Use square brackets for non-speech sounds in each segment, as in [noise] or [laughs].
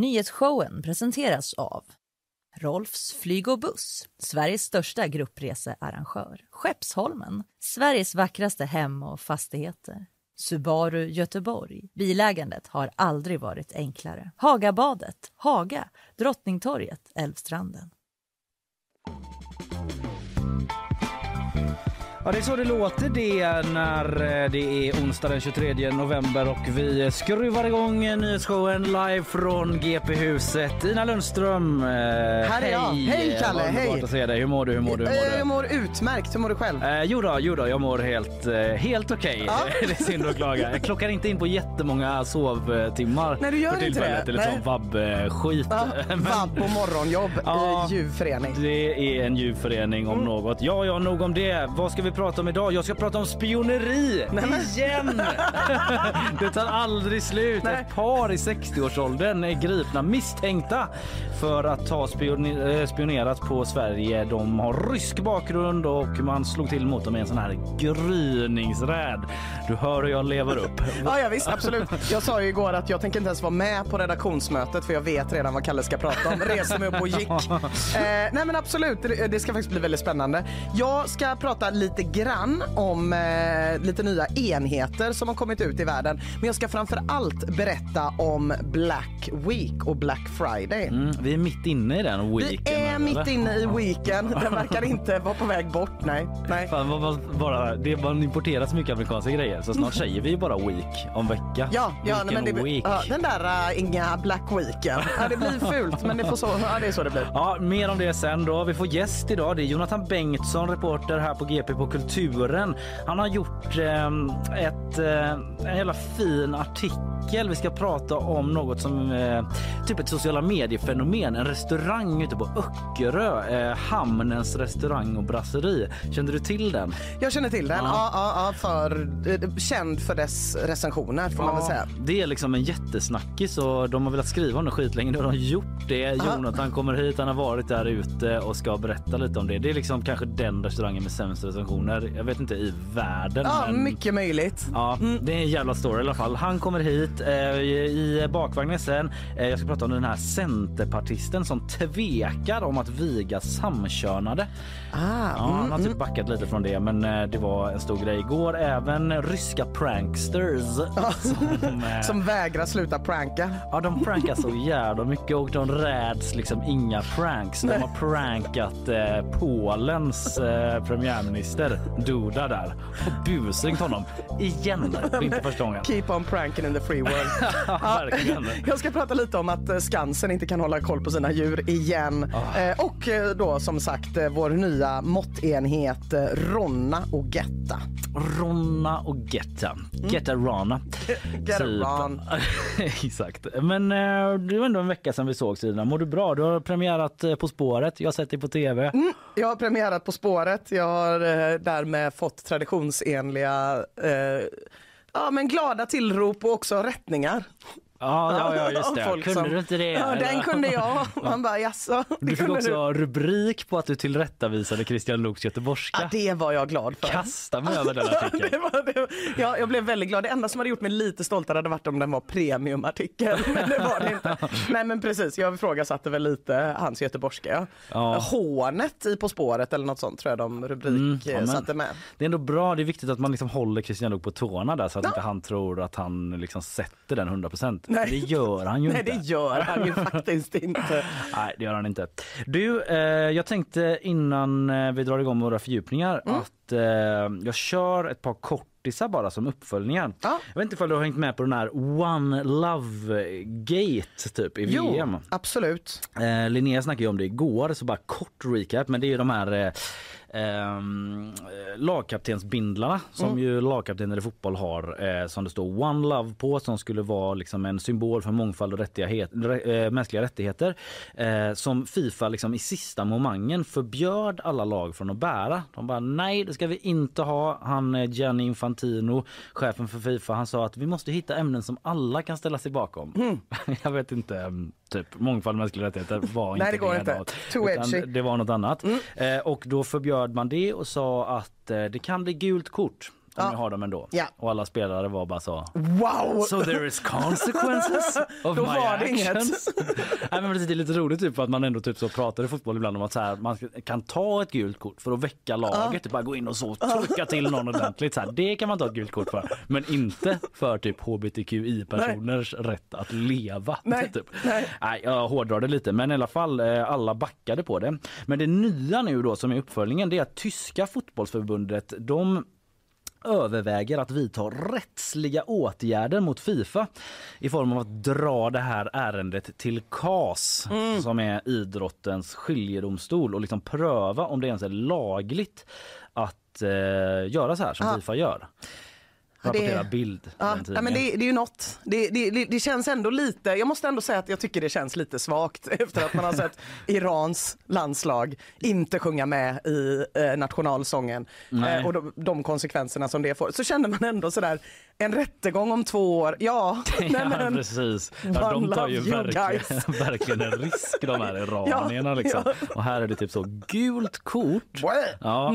Nyhetsshowen presenteras av Rolfs flyg och buss, Sveriges största gruppresearrangör. Skeppsholmen, Sveriges vackraste hem och fastigheter. Subaru Göteborg. Bilägandet har aldrig varit enklare. Hagabadet, Haga, Drottningtorget, Älvstranden. Ja, det är så det låter det när eh, det är onsdag den 23 november och vi skruvar igång nyhetsshowen live från GP-huset. Ina Lundström, Här är jag. Hej, Kalle, Vad hej. underbart att se dig. Hur mår du? Hur mår du? Hur mår Eh, du? Jag mår utmärkt. Hur mår du själv? Eh, jo då, jo då, jag mår helt, eh, helt okej. Ja. [laughs] det är synd att klaga. Jag klockar inte in på jättemånga sovtimmar. Nej, du gör för inte tillfället, det. Eller Nej. sån vabb-skit. Ja, [laughs] Vabb och morgonjobb Ja. i ljuvförening. Det är en djurförening Mm. om något. Ja, ja, nog om det. Vad ska vi prata om idag? Jag ska prata om spioneri igen! [laughs] det tar aldrig slut. Nej. Ett par i 60-årsåldern är gripna misstänkta för att ha eh, spionerat på Sverige. De har rysk bakgrund och man slog till mot dem i en sån här gryningsräd. Du hör hur jag lever upp. [laughs] Ja, ja, visst, absolut. Jag sa ju igår att jag tänker inte ens vara med på redaktionsmötet för jag vet redan vad Kalle ska prata om. Reser mig upp och gick. [laughs] Eh, nej men absolut, det, det ska faktiskt bli väldigt spännande. Jag ska prata lite grann om eh, lite nya enheter som har kommit ut i världen. Men jag ska framför allt berätta om Black Week och Black Friday. Mm, vi är mitt inne i den Vi weekenden. är mitt eller? inne i weekend. Den verkar inte vara på väg bort. Nej. nej. Fan, vad- vad- bara, det man importerar så mycket amerikanska grejer så snart säger vi bara week om vecka. Ja, ja nej, men det, week. ja, den där uh, inga Black Weekend. Ja, det blir fult, men det, får så, ja, det är så det blir. Ja, mer om det sen då. Vi får gäst idag. Det är Jonathan Bengtsson, reporter här på GP på Kulturen. Han har gjort ehm, ett, eh, en jävla fin artikel. Vi ska prata om något som eh, typ ett sociala mediefenomen. En restaurang ute på Öckerö. Eh, Hamnens restaurang och brasseri. Kände du till den? Jag känner till den. Ja. Ja. Ja, för, eh, känd för dess recensioner får man väl säga. Det är liksom en jättesnackis och de har velat skriva om det skitlänge. Nu har de gjort det. Jonathan kommer hit, han har varit där ute och ska berätta lite om det. Det är liksom kanske den restaurangen med sämst recensioner. Jag vet inte i världen. Ja, men... mycket möjligt. Ja, det är en jävla story i alla fall. Han kommer hit eh, i bakvagnen sen. Eh, jag ska prata om den här centerpartisten som tvekar om att viga samkönade. Ah, Ja, han har typ backat lite från det, men eh, det var en stor grej igår. Även ryska pranksters [laughs] som, eh, Som vägrar sluta pranka. Ja, de prankar så jävla mycket och de räds liksom inga pranks. De har prankat eh, Polens eh, premiärminister Duda där och busringt honom igen. Det är inte första gången. Keep on pranking in the free world. [laughs] Verkligen. Jag ska prata lite om att eh, Skansen inte kan hålla koll på sina djur igen. Eh, Och eh, då som sagt vår nya måttenhet Ronna och Getta. Ronna och Getta. Getta Rana. Get it Ron. Exakt. Men det var ändå en vecka sedan vi såg Stina. Mår du bra? Du har premiärat På spåret. Jag har sett dig på tv. Jag har premiärat På spåret. Jag har därmed fått traditionsenliga eh, ja, men glada tillrop och också rättningar. Ja, ja, ja just det. folk Kunde som- du inte det? Ja, den kunde jag. Man bara jaså? Du fick också rubrik på att du tillrättavisade Christian Luuks göteborgska. Ja, det var jag glad för. Kasta mig över den artikeln. [laughs] Det var, det, ja, jag blev väldigt glad. Det enda som hade gjort mig lite stoltare hade varit om den var premiumartikel. [laughs] Men det var det inte. Nej men precis, jag ifrågasatte väl lite hans göteborgska. Ja. Ja. Hånet i På spåret eller något sånt tror jag de rubrik Mm, ja, eh, med. Det är ändå bra, det är viktigt att man liksom håller Christian Luuk på tårna där så att inte han tror att han liksom sätter den 100%. Nej. Det gör han ju Nej inte. det gör han ju faktiskt inte. [laughs] Nej, det gör han inte. Du, eh, jag tänkte innan eh, vi drar igång våra fördjupningar Mm. att eh, jag kör ett par kortisar bara som uppföljningar. Ja. Jag vet inte ifall du har hängt med på den här One Love Gate typ i Jo, VM. absolut. Eh, Linnea snackade om det igår, så bara kort recap. Men det är ju de här eh, eh, lagkaptensbindlarna som Mm. ju lagkaptener i fotboll har eh, som det står One Love på som skulle vara liksom en symbol för mångfald och rättighet, rä- eh, mänskliga rättigheter. Eh, som Fifa liksom i sista momangen förbjöd alla lag från att bära. De bara nej det ska vi inte ha. Han eh, Gianni Infantino, chefen för Fifa, han sa att vi måste hitta ämnen som alla kan ställa sig bakom. Mm. [laughs] Jag vet inte, mm, typ mångfald och mänskliga rättigheter var Nej, inte det går inte. Mm. Det var något annat. Eh, och då förbjöd man det och sa att eh, det kan bli gult kort kommer Ja. ju ha dem ändå. Ja. Och alla spelare var bara så. Wow! So there is consequences [laughs] of Då my var det actions. [laughs] Nej, men det är lite roligt typ, att man ändå typ så pratar i fotboll ibland om att så här, man kan ta ett gult kort för att väcka laget. Typ bara gå in och så trycka till någon [laughs] ordentligt. Så här, det kan man ta ett gult kort för. Men inte för typ hbtqi-personers rätt att leva. Nej, Typ. nej. Nej, jag hårdrar det lite men i alla fall eh, alla backade på det. Men det nya nu då som är uppföljningen det är att tyska fotbollsförbundet de överväger att vidta rättsliga åtgärder mot Fifa i form av att dra det här ärendet till CAS som är idrottens skiljedomstol och liksom pröva om det ens är lagligt att eh, göra så här som Ja. Fifa gör. Ja, det- Rapportera bild. Ja, ja, men det, det är ju något. Det, det, känns ändå lite, jag måste ändå säga att jag tycker det känns lite svagt [laughs] efter att man har sett Irans landslag inte sjunga med i eh, nationalsången eh, och de, de konsekvenserna som det får. Så känner man ändå sådär, en rättegång om två år, ja. [laughs] Ja, men, precis. Ja, de tar ju verkligen, [laughs] verkligen en risk de här iranierna. Liksom. ja. Och här är det typ så gult kort. Ja,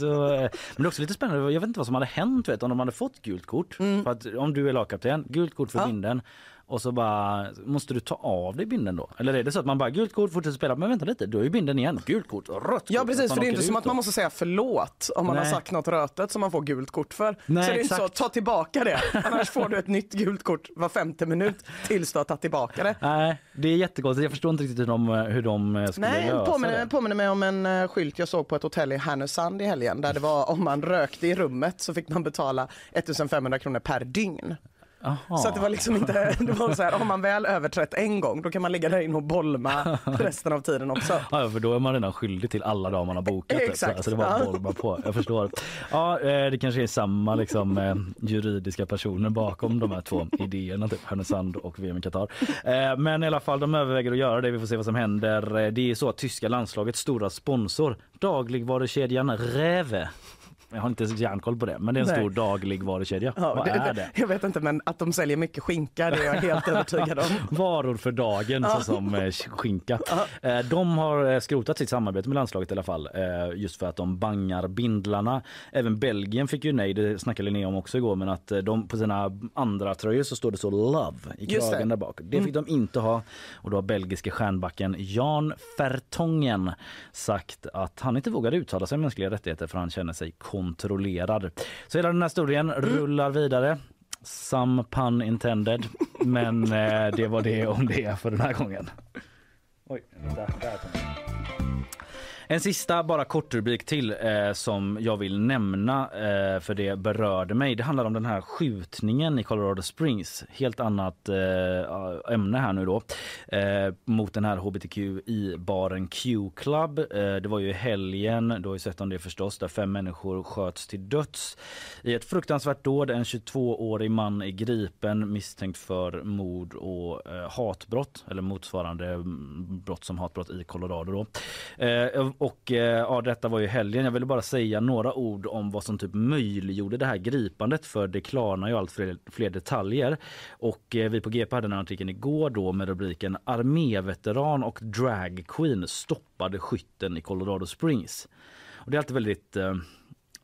så, eh, men det är också lite spännande. Jag vet inte vad som hade hänt vet, om de hade fått gult kort. För att om du är lagkapten, gult kort för Mm. Ja. binden och så bara måste du ta av dig binden då? Eller är det så att man bara gult kort fortsätter spela men vänta lite, då är ju binden igen. Gult kort, rött kort. Ja precis, för det är inte som att man måste säga förlåt om man Nej. har sagt något rötet som man får gult kort för. Nej, så det är inte så, ta tillbaka det. Annars får du ett nytt gult kort var femte minut tills du har tagit tillbaka det. Nej, det är jättekonstigt. Jag förstår inte riktigt hur de, hur de eh, skulle Nej, lösa påminner, det. påminner mig om en uh, skylt jag såg på ett hotell i Härnösand i helgen där det var om man rökte i rummet så fick man betala 1500 kronor per dygn. Aha. Så att det var liksom inte, [laughs] det var så här, har man väl överträtt en gång då kan man ligga där inne och bolma [laughs] resten av tiden också. Ja, för då är man redan skyldig till alla dagar man har bokat. Exakt, Så alltså det var ja. bolma på. Jag förstår. Ja, eh, det kanske är samma liksom, eh, juridiska personer bakom de här två idéerna, typ Härnösand och VM i Qatar. Eh, Men i alla fall, de överväger att göra det. Vi får se vad som händer. Det är så att tyska landslagets stora sponsor, dagligvarukedjan Rewe, jag har inte järnkoll på det, men det är en Nej. stor dagligvarukedja. Ja, Vad är det? Jag vet inte men att de säljer mycket skinka det är jag helt övertygad om. [laughs] Varor för dagen såsom eh, skinka. Eh, De har eh, skrotat sitt samarbete med landslaget i alla fall just för att de bangar bindlarna. Även Belgien fick ju nej, det snackade Linnea om också igår, men att de på sina andra tröjor så står det så love i det. Mm. kragen där bak. Det fick de inte ha och då har belgiske stjärnbacken Jan Vertongen sagt att han inte vågar uttala sig om mänskliga rättigheter för han känner sig kontrollerad. Så hela den här historien Mm. rullar vidare. Some pun intended. Men eh, det var det om det för den här gången. Oj, där, där. En sista bara kort rubrik till eh, som jag vill nämna eh, för det berörde mig. Det handlar om den här skjutningen i Colorado Springs. Helt annat eh, ämne här nu då. Eh, mot den här hbtqi-baren Q-club. Eh, det var ju i helgen, du har ju sett om det förstås, där fem människor sköts till döds i ett fruktansvärt dåd. En 22-årig man är gripen misstänkt för mord och eh, hatbrott eller motsvarande mm, brott som hatbrott i Colorado. Då. Eh, och eh, ja, detta var ju helgen. Jag ville bara säga några ord om vad som typ möjliggjorde det här gripandet för det klarnar ju allt fler, fler detaljer. Och eh, vi på GP hade den här artikeln igår då med rubriken Arméveteran och dragqueen stoppade skytten i Colorado Springs. Och det är alltid väldigt eh,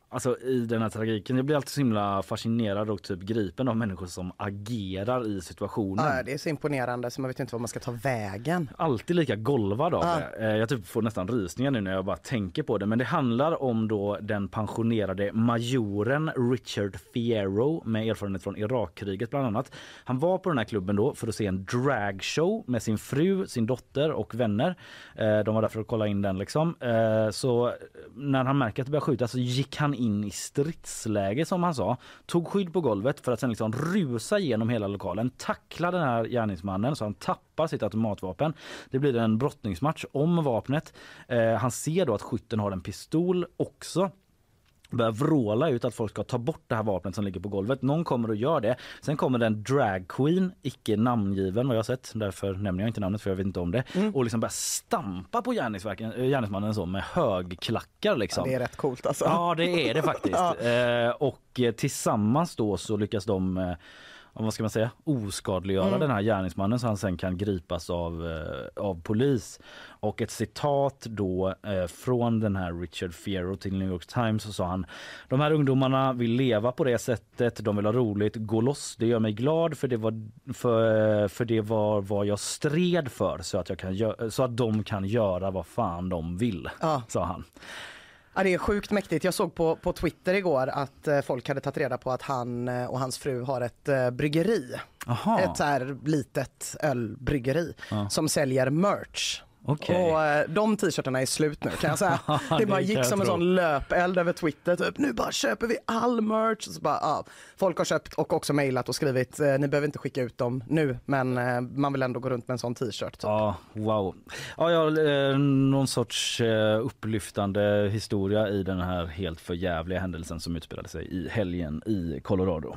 Alltså i den här tragiken, jag blir alltid så himla fascinerad och typ gripen av människor som agerar i situationen. Ja, det är så imponerande så man vet inte var man ska ta vägen. Alltid lika golvad av Ja. det. Eh, Jag typ får nästan rysningar nu när jag bara tänker på det. Men det handlar om då den pensionerade majoren Richard Fierro med erfarenhet från Irakkriget bland annat. Han var på den här klubben då för att se en dragshow med sin fru, sin dotter och vänner. Eh, De var där för att kolla in den liksom. Eh, Så när han märker att det börjar skjutas så gick han in i stridsläge som han sa. Tog skydd på golvet för att sen liksom rusa genom hela lokalen. Tackla den här gärningsmannen så han tappar sitt automatvapen. Det blir en brottningsmatch om vapnet. Eh, Han ser då att skytten har en pistol också börjar vråla ut att folk ska ta bort det här vapnet som ligger på golvet. Någon kommer och gör det. Sen kommer det en dragqueen, icke namngiven vad jag har sett. Därför nämner jag inte namnet för jag vet inte om det. Och liksom börjar stampa på gärningsverken- eh, gärningsmannen så med högklackar liksom. Det är rätt coolt alltså. Ja det är det faktiskt. [laughs] Ja. eh, och eh, tillsammans då så lyckas de eh, vad ska man säga, oskadliggöra Mm. den här gärningsmannen så han sen kan gripas av, eh, av polis. Och ett citat då eh, från den här Richard Fierro till New York Times så sa han De här ungdomarna vill leva på det sättet, de vill ha roligt, gå loss, det gör mig glad för det var, för, för det var vad jag stred för så att, jag kan så att de kan göra vad fan de vill, Ja. sa han. Ja, det är sjukt mäktigt. Jag såg på, på Twitter igår att eh, folk hade tagit reda på att han eh, och hans fru har ett eh, bryggeri. Aha. Ett så här litet ölbryggeri som säljer merch. Okej. Och eh, de t-shirtarna är slut nu kan jag säga. [laughs] det Det bara kan gick som en tro. sån löpeld över Twitter. Typ, nu bara köper vi all merch. Så bara, ja. Folk har köpt och också mejlat och skrivit, eh, ni behöver inte skicka ut dem nu men eh, man vill ändå gå runt med en sån t-shirt. Typ. Ja, wow. Ja, ja, eh, någon sorts upplyftande historia i den här helt förjävliga händelsen som utspelade sig i helgen i Colorado.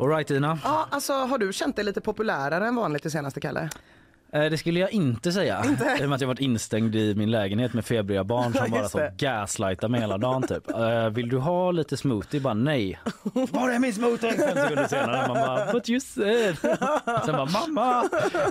All right, Ina, Ja, alltså har du känt dig lite populärare än vanligt det senaste Kalle? Eh, det skulle jag inte säga. I och med att jag varit instängd i min lägenhet med febriga barn som bara så gaslightar mig hela dagen typ. Eh, vill du ha lite smoothie? Bara nej. [laughs] Var är min smoothie? Fem sekunder senare man bara but you said. [laughs] Sen bara mamma.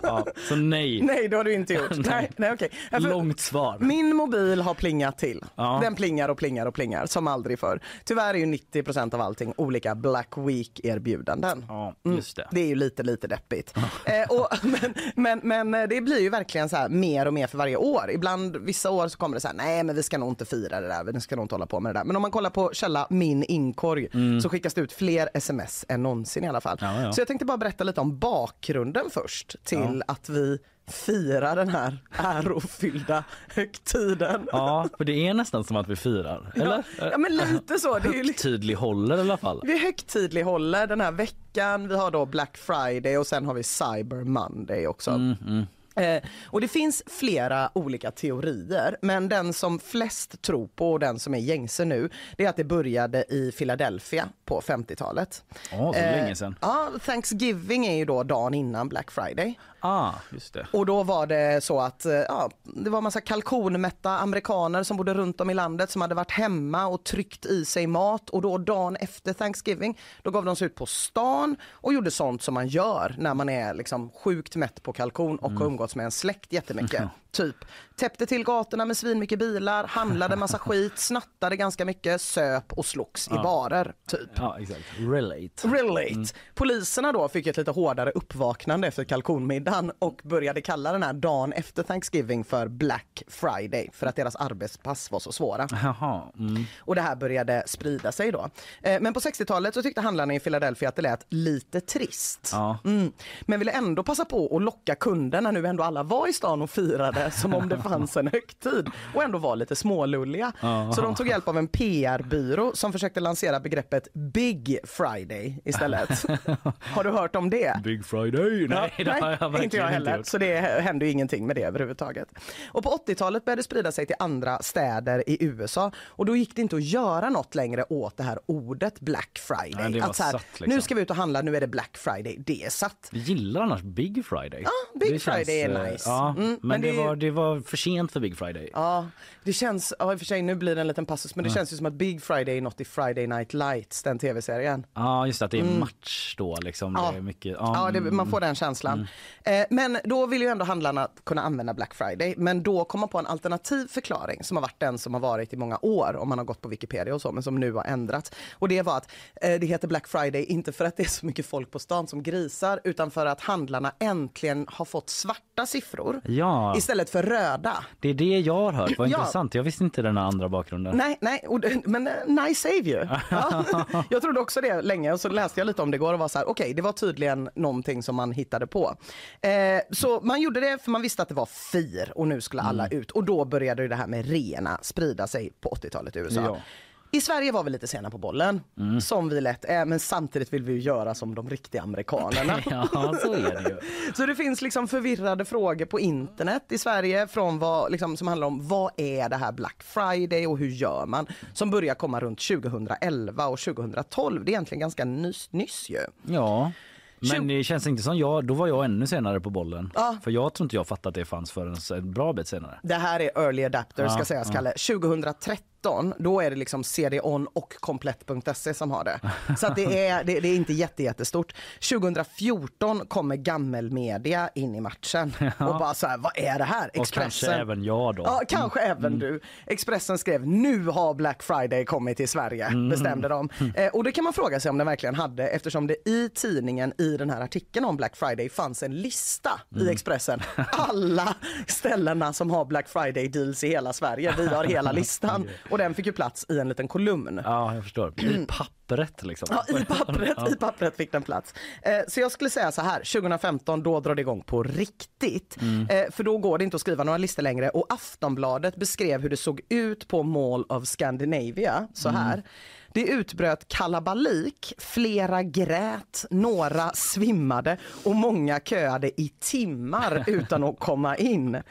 Ja, så nej. Nej, det har du inte gjort. [laughs] nej, nej, okej. Ja, Långt svar. Min mobil har plingat till. Ja. Den plingar och plingar och plingar som aldrig förr. Tyvärr är ju 90% av allting olika Black Week erbjudanden. Ja, Mm. just det. Det är ju lite, lite deppigt. Eh, och, men, men, men eh, det blir ju verkligen så här mer och mer för varje år. Ibland, vissa år så kommer det så här, nej men vi ska nog inte fira det där, vi ska nog inte hålla på med det där. Men om man kollar på källa Min inkorg så skickas det ut fler sms än någonsin i alla fall. Mm. Ja, ja. Så jag tänkte bara berätta lite om bakgrunden först till att vi firar den här ärofyllda högtiden. Ja, för det är nästan som att vi firar. Eller? Ja, men lite så. Det är ju li- Tydlig håller i alla fall. vi högtidlig håller den här veckan. Vi har då Black Friday och sen har vi Cyber Monday också. Mm, Eh, och det finns flera olika teorier, men den som flest tror på och den som är gängse nu, det är att det började i Philadelphia på 50-talet. Ja, så länge sedan. Ja, Thanksgiving är ju då dagen innan Black Friday. Ah, just det. Och då var det så att eh, ja, det var massa kalkonmätta amerikaner som bodde runt om i landet som hade varit hemma och tryckt i sig mat och då dagen efter Thanksgiving då gav de sig ut på stan och gjorde sånt som man gör när man är liksom sjukt mätt på kalkon och har umgåtts med en släkt jättemycket. [laughs] Typ täppte till gatorna med svinmycket bilar, handlade massa [laughs] skit, snattade ganska mycket, söp och slogs i barer. Typ. Ja, exakt. Relate. Relate. Poliserna då fick ett lite hårdare uppvaknande efter kalkonmiddagen och började kalla den här dagen efter Thanksgiving för Black Friday för att deras arbetspass var så svåra. Jaha. Mm. Och det här började sprida sig då. Eh, Men på 60-talet så tyckte handlarna i Philadelphia att det lät lite trist. Ja. Mm. Men ville ändå passa på att locka kunder när nu ändå alla var i stan och firade som om det [laughs] fanns en högtid och ändå var lite smålulliga. Ja. Så de tog hjälp av en PR-byrå som försökte lansera begreppet Big Friday istället. [laughs] Har du hört om det? Big Friday. Nej, det har jag inte jag heller. gjort. så det hände ju ingenting med det överhuvudtaget. Och på 80-talet började det sprida sig till andra städer i USA och då gick det inte att göra något längre åt det här ordet Black Friday. Nej, var att så här, satt, liksom. Nu ska vi ut och handla, nu är det Black Friday. Det är satt. Vi gillar annars Big Friday. Ja, Big Det Friday är eh, nice. Ja, Mm, men, men det, det är- var, det var för sent för Big Friday. Ja, det känns, ja, i och för sig nu blir det en liten passus, men det känns ju som att Big Friday är något i Friday Night Lights, den tv-serien. Ja, just det, att det är match då liksom. Mm. Ja. Det är mycket, Ja, det, man får den känslan. Eh, men då vill ju ändå handlarna kunna använda Black Friday. Men då kom man på en alternativ förklaring som har varit den som har varit i många år om man har gått på Wikipedia och så, men som nu har ändrats. Och det var att eh, det heter Black Friday inte för att det är så mycket folk på stan som grisar, utan för att handlarna äntligen har fått svarta siffror Ja, istället för röda. det är det jag har hört. Vad [laughs] Ja. intressant. Jag visste inte den här andra bakgrunden. Nej, nej, men eh, nice save ju. [laughs] Ja. Jag trodde också det länge och så läste jag lite om det igår och var så här, okej, det var tydligen någonting som man hittade på. Eh, så man gjorde det för man visste att det var fir och nu skulle alla ut och då började det här med rena sprida sig på 80-talet i USA. Ja. I Sverige var vi lite sena på bollen, som vi lätt är, men samtidigt vill vi ju göra som de riktiga amerikanerna. [laughs] Ja, så är det ju. [laughs] Så det finns liksom förvirrade frågor på internet i Sverige från vad, liksom, som handlar om vad är det här Black Friday och hur gör man? Som börjar komma runt 2011 och 2012. Det är egentligen ganska nyss, nyss ju. Ja, Men det känns inte som jag, då var jag ännu senare på bollen. Ja. För jag tror inte jag fattat att det fanns förrän en bra bit senare. Det här är early adapter ska Ja, sägas ja. Kalle. 2013 då är det liksom CD-ON och komplett.se som har det. Så att det, är, det, det är inte jätte, jättestort. 2014 kommer gammelmedia in i matchen [laughs] och bara så här, vad är det här? Och kanske även jag då. Ja, kanske även du. Expressen skrev nu har Black Friday kommit till Sverige, bestämde de. [laughs] Eh, och det kan man fråga sig om den verkligen hade eftersom det i tidningen i den här artikeln om Black Friday fanns en lista i Expressen. [laughs] Alla ställena som har Black Friday deals i hela Sverige. Vi har hela listan och den fick ju plats i en liten kolumn. Ja, jag förstår. I pappret liksom. Ja, i pappret, i pappret fick den plats. Eh, så jag skulle säga så här, 2015 då drar det igång på riktigt. Eh, för då går det inte att skriva några listor längre och Aftonbladet beskrev hur det såg ut på Mall of Scandinavia så här. Det utbröt kalabalik, flera grät, några svimmade och många köade i timmar [laughs] utan att komma in.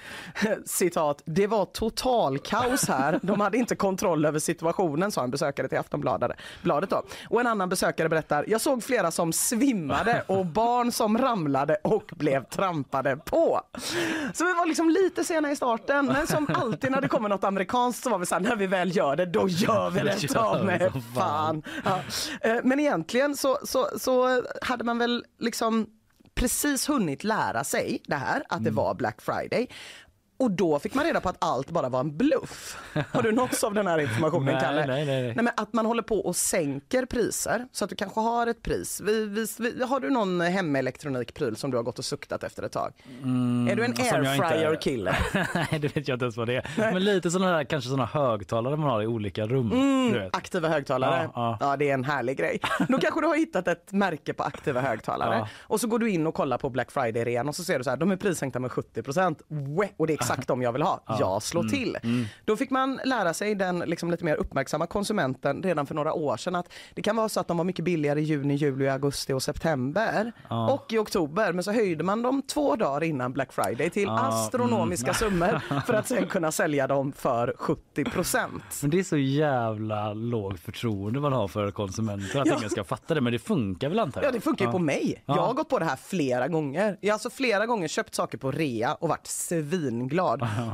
Citat, det var total kaos här. De hade inte kontroll över situationen, sa en besökare till Aftonbladet. Bladet då. Och en annan besökare berättar, jag såg flera som svimmade och barn som ramlade och blev trampade på. Så vi var liksom lite sena i starten, men som alltid när det kommer något amerikanskt så var vi såhär, när vi väl gör det, då gör vi det. Ta fan. Ja. Eh, Men egentligen så, så, så hade man väl liksom precis hunnit lära sig det här, att Mm. det var Black Friday. Och då fick man reda på att allt bara var en bluff. Har du nåtts av den här informationen [laughs] Nej, Kalle? nej, nej, nej. men att man håller på och sänker priser så att du kanske har ett pris. Vi, vi, vi, har du någon hemelektronikpryl som du har gått och suktat efter ett tag? är du en inte- airfryer kille? [laughs] Nej, det vet jag inte ens vad det är. Men lite sådana där, kanske sådana högtalare man har i olika rum. vet. Aktiva högtalare. Ja, Ja, ja. det är en härlig grej. Då kanske du har hittat ett märke på aktiva högtalare [laughs] Ja. och så går du in och kollar på Black Friday-rean och så ser du så här, de är prissänkta med 70 och det är exakt de jag vill ha. Jag slår Mm. till. Då fick man lära sig den liksom lite mer uppmärksamma konsumenten redan för några år sedan att det kan vara så att de var mycket billigare i juni, juli, augusti och september Ja. och i oktober. Men så höjde man dem två dagar innan Black Friday till Ja, astronomiska summor [laughs] för att sen kunna sälja dem för 70% Men det är så jävla lågt förtroende man har för konsumenter att Ja. ingen ska fatta det. Men det funkar väl antar jag? Ja det funkar ju på mig. Ja. Jag har gått på det här flera gånger. Jag har alltså flera gånger köpt saker på rea och varit svinglad.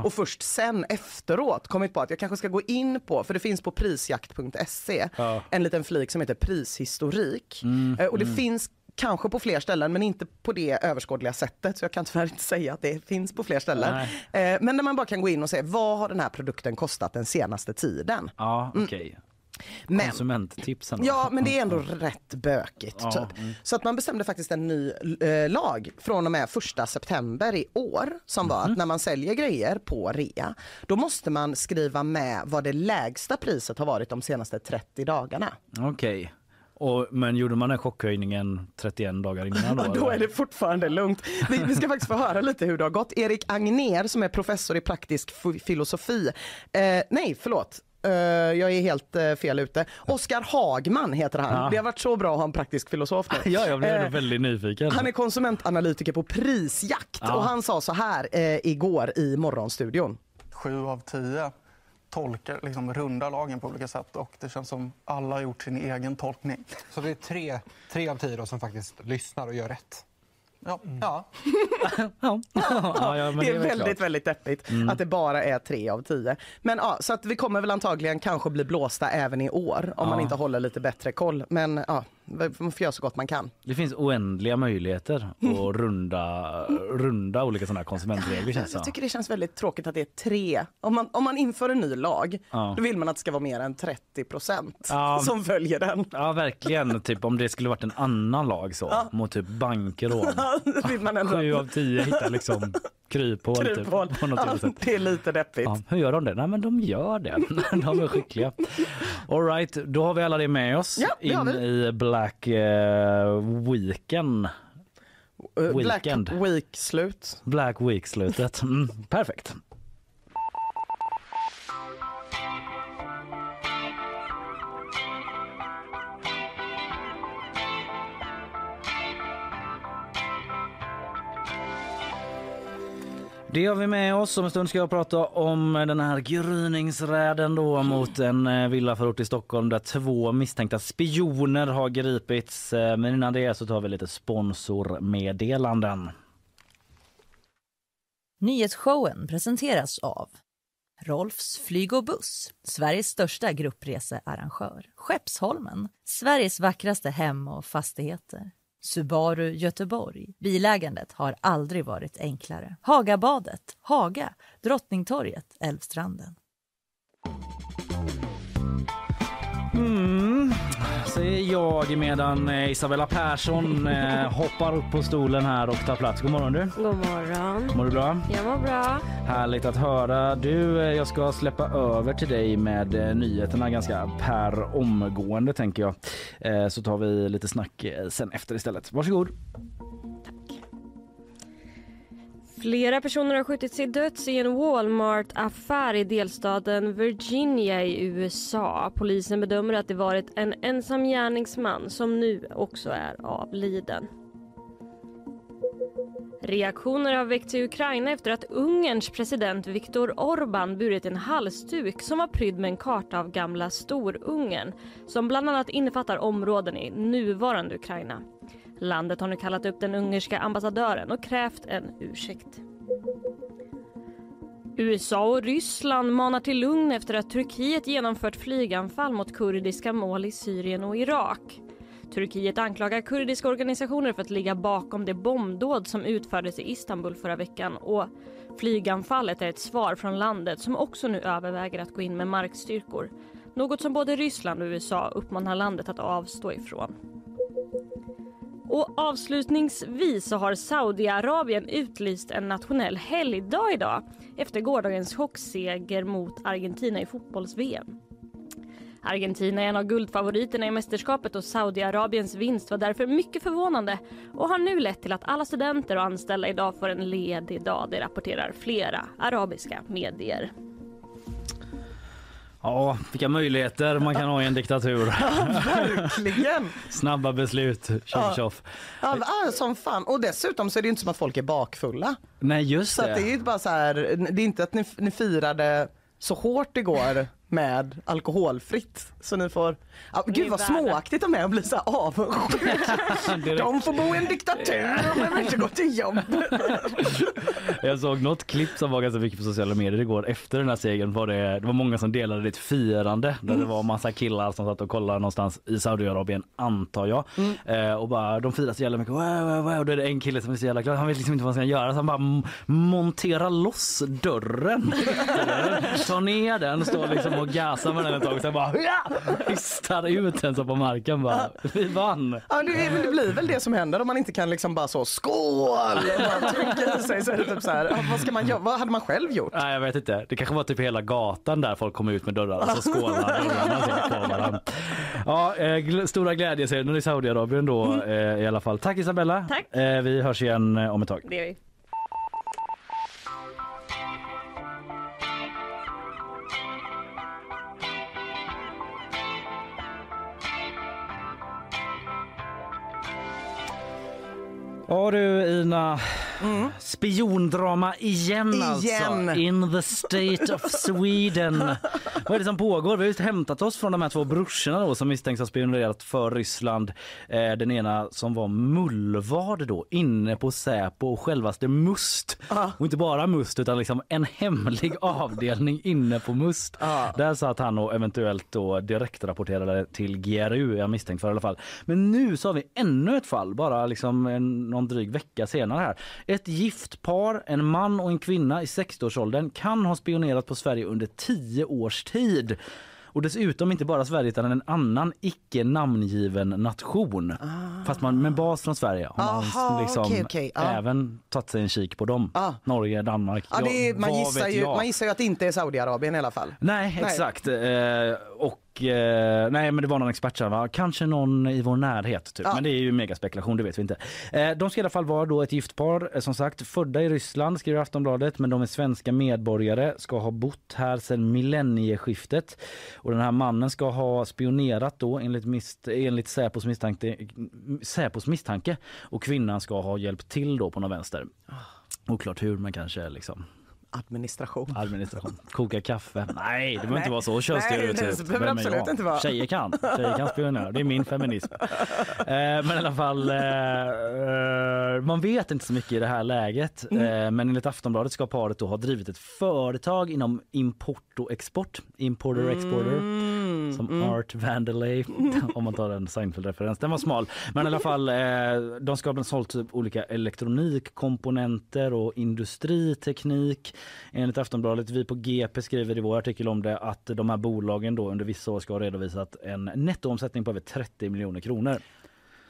Och först sen efteråt kommit på att jag kanske ska gå in på, för det finns på prisjakt.se, Ja. en liten flik som heter prishistorik. Eh, och det finns kanske på fler ställen men inte på det överskådliga sättet så jag kan tyvärr inte säga att det finns på fler ställen. Eh, men där man bara kan gå in och se vad har den här produkten kostat den senaste tiden. Ja, okej. Men Konsumenttipsen. Ja, men det är ändå rätt bökigt. Ja, typ. Så att man bestämde faktiskt en ny eh, lag från och med första september i år som var Mhm. att när man säljer grejer på rea, då måste man skriva med vad det lägsta priset har varit de senaste 30 dagarna. Okej. Och, men gjorde man den chockhöjningen 31 dagar innan då? [laughs] Då är det fortfarande lugnt. Vi, vi ska faktiskt få höra lite hur det har gått. Erik Agner som är professor i praktisk filosofi. Eh, nej, förlåt. Eh, jag är helt eh, fel ute. Oskar Hagman heter han. Ja. Det har varit så bra att ha en praktisk filosof nu. [laughs] Ja, jag blev Eh, väldigt nyfiken. Han är konsumentanalytiker på Prisjakt Ja. och han sa så här eh, igår i Morgonstudion. sju av tio tolkar, liksom rundar lagen på olika sätt och det känns som alla har gjort sin egen tolkning. Så det är tre, tre av tio då som faktiskt lyssnar och gör rätt. Ja. Ja. [laughs] Ja. ja, ja, men det är, väl väldigt, klart. väldigt deppigt att det bara är tre av tio. Men ja, så att vi kommer väl antagligen kanske bli blåsta även i år om man inte håller lite bättre koll. Men ja, man får göra så gott man kan. Det finns oändliga möjligheter att runda, runda olika sådana här konsumentregler känns Jag tycker det känns väldigt tråkigt att det är tre. Om man, om man inför en ny lag, Ja. då vill man att det ska vara mer än 30 procent Ja. som följer den. Ja verkligen, typ om det skulle varit en annan lag så mot typ bankrån. [laughs] Vill man ändå Sju av tio hittar liksom kryphål, kryphål. typ, på något Ja, sätt. det är lite deppigt. Ja, hur gör de det? Nej men de gör det. [laughs] De är skickliga. All right, då har vi alla det med oss Ja, in i Black eh, Weekend. Eh, Black Weekend. Week-slut. Black Week-slutet. Mm, perfekt. Det har vi med oss. Om en stund ska jag prata om den här gryningsräden då mot en eh, villaförort i Stockholm där två misstänkta spioner har gripits. Eh, men innan det så tar vi lite sponsormeddelanden. Nyhetsshowen presenteras av Rolfs flyg och buss, Sveriges största gruppresearrangör. Skeppsholmen, Sveriges vackraste hem och fastigheter. Subaru Göteborg. Bilägandet har aldrig varit enklare. Hagabadet, Haga, Drottningtorget, Älvstranden. Mm, säger jag medan eh, Isabella Persson eh, hoppar upp på stolen här och tar plats. God morgon du. God morgon. Mår du bra? Jag mår bra. Härligt att höra. Du, eh, jag ska släppa över till dig med nyheterna ganska per omgående tänker jag. Så tar vi lite snack sen efter istället. Varsågod. Flera personer har skjutits till döds i en Walmart-affär i delstaten Virginia i USA. Polisen bedömer att det varit en ensam gärningsman som nu också är avliden. Reaktioner har väckts i Ukraina efter att Ungerns president Viktor Orbán burit en halsduk som var prydd med en karta av gamla Storungern som bland annat innefattar områden i nuvarande Ukraina. Landet har nu kallat upp den ungerska ambassadören och krävt en ursäkt. USA och Ryssland manar till lugn efter att Turkiet genomfört flyganfall mot kurdiska mål i Syrien och Irak. Turkiet anklagar kurdiska organisationer för att ligga bakom det bombdåd som utfördes i Istanbul förra veckan och flyganfallet är ett svar från landet som också nu överväger att gå in med markstyrkor. Något som både Ryssland och USA uppmanar landet att avstå ifrån. Och avslutningsvis så har Saudiarabien utlyst en nationell helgdag idag efter gårdagens chockseger mot Argentina i fotbolls-VM. Argentina är en av guldfavoriterna i mästerskapet och Saudiarabiens vinst var därför mycket förvånande och har nu lett till att alla studenter och anställda idag får en ledig dag, det rapporterar flera arabiska medier. Ja, vilka möjligheter man kan ha i en diktatur. Verkligen! [laughs] Snabba beslut. Tjoff tjoff. Ja, ja, som fan. Och dessutom så är det inte som att folk är bakfulla. Nej just Så att det är det. ju inte bara så här, det är inte att ni, ni firade så hårt igår med alkoholfritt. Så ni får, ja, gud vad värda. småaktigt av mig att bli så avundsjuk. [laughs] De får bo i en diktatur [laughs] och behöver inte gå till jobbet. [laughs] Jag såg något klipp som var ganska mycket på sociala medier igår efter den här segern. Var det, det var många som delade det ett firande där det var massa killar som satt och kollade någonstans i Saudiarabien antar jag. Eh, och bara de firar så jävla mycket. Wow, wow, wow. Och då är det en kille som är så jävla glad. Han vet liksom inte vad han ska göra så han bara monterar loss dörren. Tar ner den, står liksom och gasar med den ett tag och sen bara! Histar ut den så på marken bara. Vi vann. Ja, det, men det blir väl det som händer om man inte kan liksom bara så skål och bara trycka i sig. Så är det typ så här, ja, vad ska man göra? Vad hade man själv gjort? Nej jag vet inte. Det kanske var typ hela gatan där folk kom ut med dörrar och så skålar dörrarna så. Ja, eh, gl- stora glädjescener i Saudiarabien då eh, i alla fall. Tack Isabella. Tack. Eh, vi hörs igen eh, om ett tag. Det är vi. Ja du Ina, spiondrama igen, Igen. alltså. In the state of Sweden. [laughs] Vad är det som pågår? Vi har just hämtat oss från de här två brorsorna då, som misstänks ha spionerat för Ryssland. Eh, den ena som var mullvad då inne på Säpo och självaste Must. Och inte bara Must utan liksom en hemlig [laughs] avdelning inne på Must. Där satt han och eventuellt då direktrapporterade till GRU, jag misstänkt för i alla fall. Men nu så har vi ännu ett fall, bara liksom en, någon dryg vecka senare här. Ett gift par, en man och en kvinna i 60-årsåldern kan ha spionerat på Sverige under 10 års tid. Och dessutom inte bara Sverige utan en annan icke namngiven nation. Fast man med bas från Sverige har man Aha, liksom okej, okej, ja. även tagit sig en kik på dem. Ah. Norge, Danmark. Ja, är, man, vad gissar ju, man gissar ju att det inte är Saudiarabien i alla fall. Nej, exakt. Eh, och eh, nej, men det var någon expert sa, kanske någon i vår närhet. Typ. Ja. Men det är ju megaspekulation, det vet vi inte. Eh, de ska i alla fall vara då ett gift par, eh, som sagt, födda i Ryssland skriver Aftonbladet, men de är svenska medborgare, ska ha bott här sedan millennieskiftet. Och den här mannen ska ha spionerat då enligt, mist, enligt Säpos, misstanke, Säpos misstanke och kvinnan ska ha hjälpt till då på någon vänster. Oklart hur men kanske liksom Administration. administration. Koka kaffe. Nej det behöver inte vara så könsstereotypt. Vem absolut jag? inte vara. Tjejer kan. Tjejer kan spionera. Det är min feminism. [laughs] Eh, men i alla fall, eh, eh, man vet inte så mycket i det här läget. Mm. Eh, men enligt Aftonbladet ska paret då ha drivit ett företag inom import och export. Importer exporter. Mm, Som Art Vandelay, [laughs] om man tar en Seinfeld-referens. Den var smal. Men i alla fall, eh, de ska ha sålt typ olika elektronikkomponenter och industriteknik. Enligt Aftonbladet, vi på GP skriver i vår artikel om det att de här bolagen då under vissa år ska ha redovisat en nettoomsättning på över 30 miljoner kronor.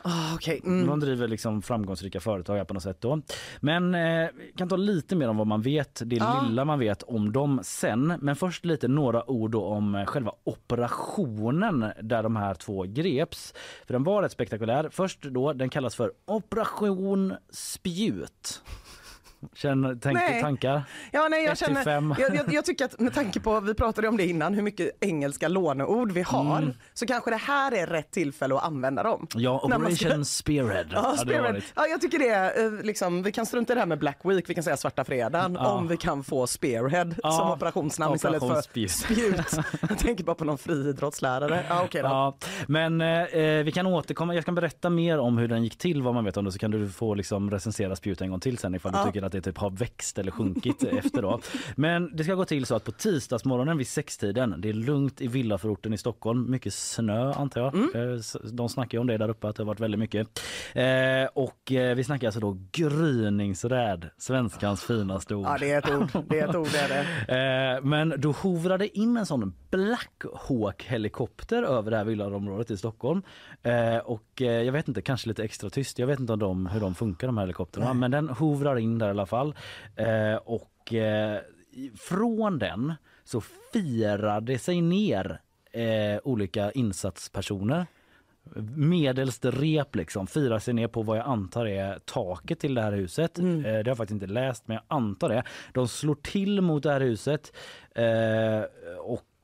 Ah, Okej. Mm. De driver liksom framgångsrika företag här på något sätt då. Men eh, kan ta lite mer om vad man vet, det Ja. lilla man vet om dem sen. Men först lite några ord då om eh, själva operationen där de här två greps. För den var rätt spektakulär. Först då, den kallas för Operation Spjut. Känner, tänk, Nej. tankar? Ja, nej, jag, känner, jag, jag, jag tycker att med tanke på, vi pratade om det innan, hur mycket engelska låneord vi har, Mm. så kanske det här är rätt tillfälle att använda dem. Ja, man ska- Operation Spearhead. Ja, varit. ja, jag tycker det är eh, liksom, vi kan strunta i det här med Black Week, vi kan säga svarta fredagen, Ja. om vi kan få Spearhead Ja, som operationsnamn istället för Operation Spjut. spjut. jag tänker bara på någon friidrottslärare. Ja, okej då. Ja, men eh, vi kan återkomma. Jag kan berätta mer om hur den gick till vad man vet om det så kan du få liksom recensera spjut en gång till sen ifall Ja. du tycker att det typ har växt eller sjunkit [laughs] efter då. Men det ska gå till så att på tisdagsmorgonen vid sextiden, det är lugnt i villaförorten i Stockholm, mycket snö antar jag. Mm. Eh, De snackar om det där uppe att det har varit väldigt mycket. Eh, och eh, vi snackar alltså då gryningsräd, svenskans finaste ord. Ja, det är ett ord. Det är ett ord, det är det. [laughs] Eh, men då hovrade in en sån Black Hawk helikopter över det här villaområdet i Stockholm. Eh, och eh, jag vet inte, kanske lite extra tyst. Jag vet inte om de, hur de funkar de här helikoptrarna. Men den hovrar in där i alla fall. Eh, och eh, från den så firade sig ner olika insatspersoner medelst rep liksom firar sig ner på vad jag antar är taket till det här huset. Eh, det har jag faktiskt inte läst men jag antar det. De slår till mot det här huset eh,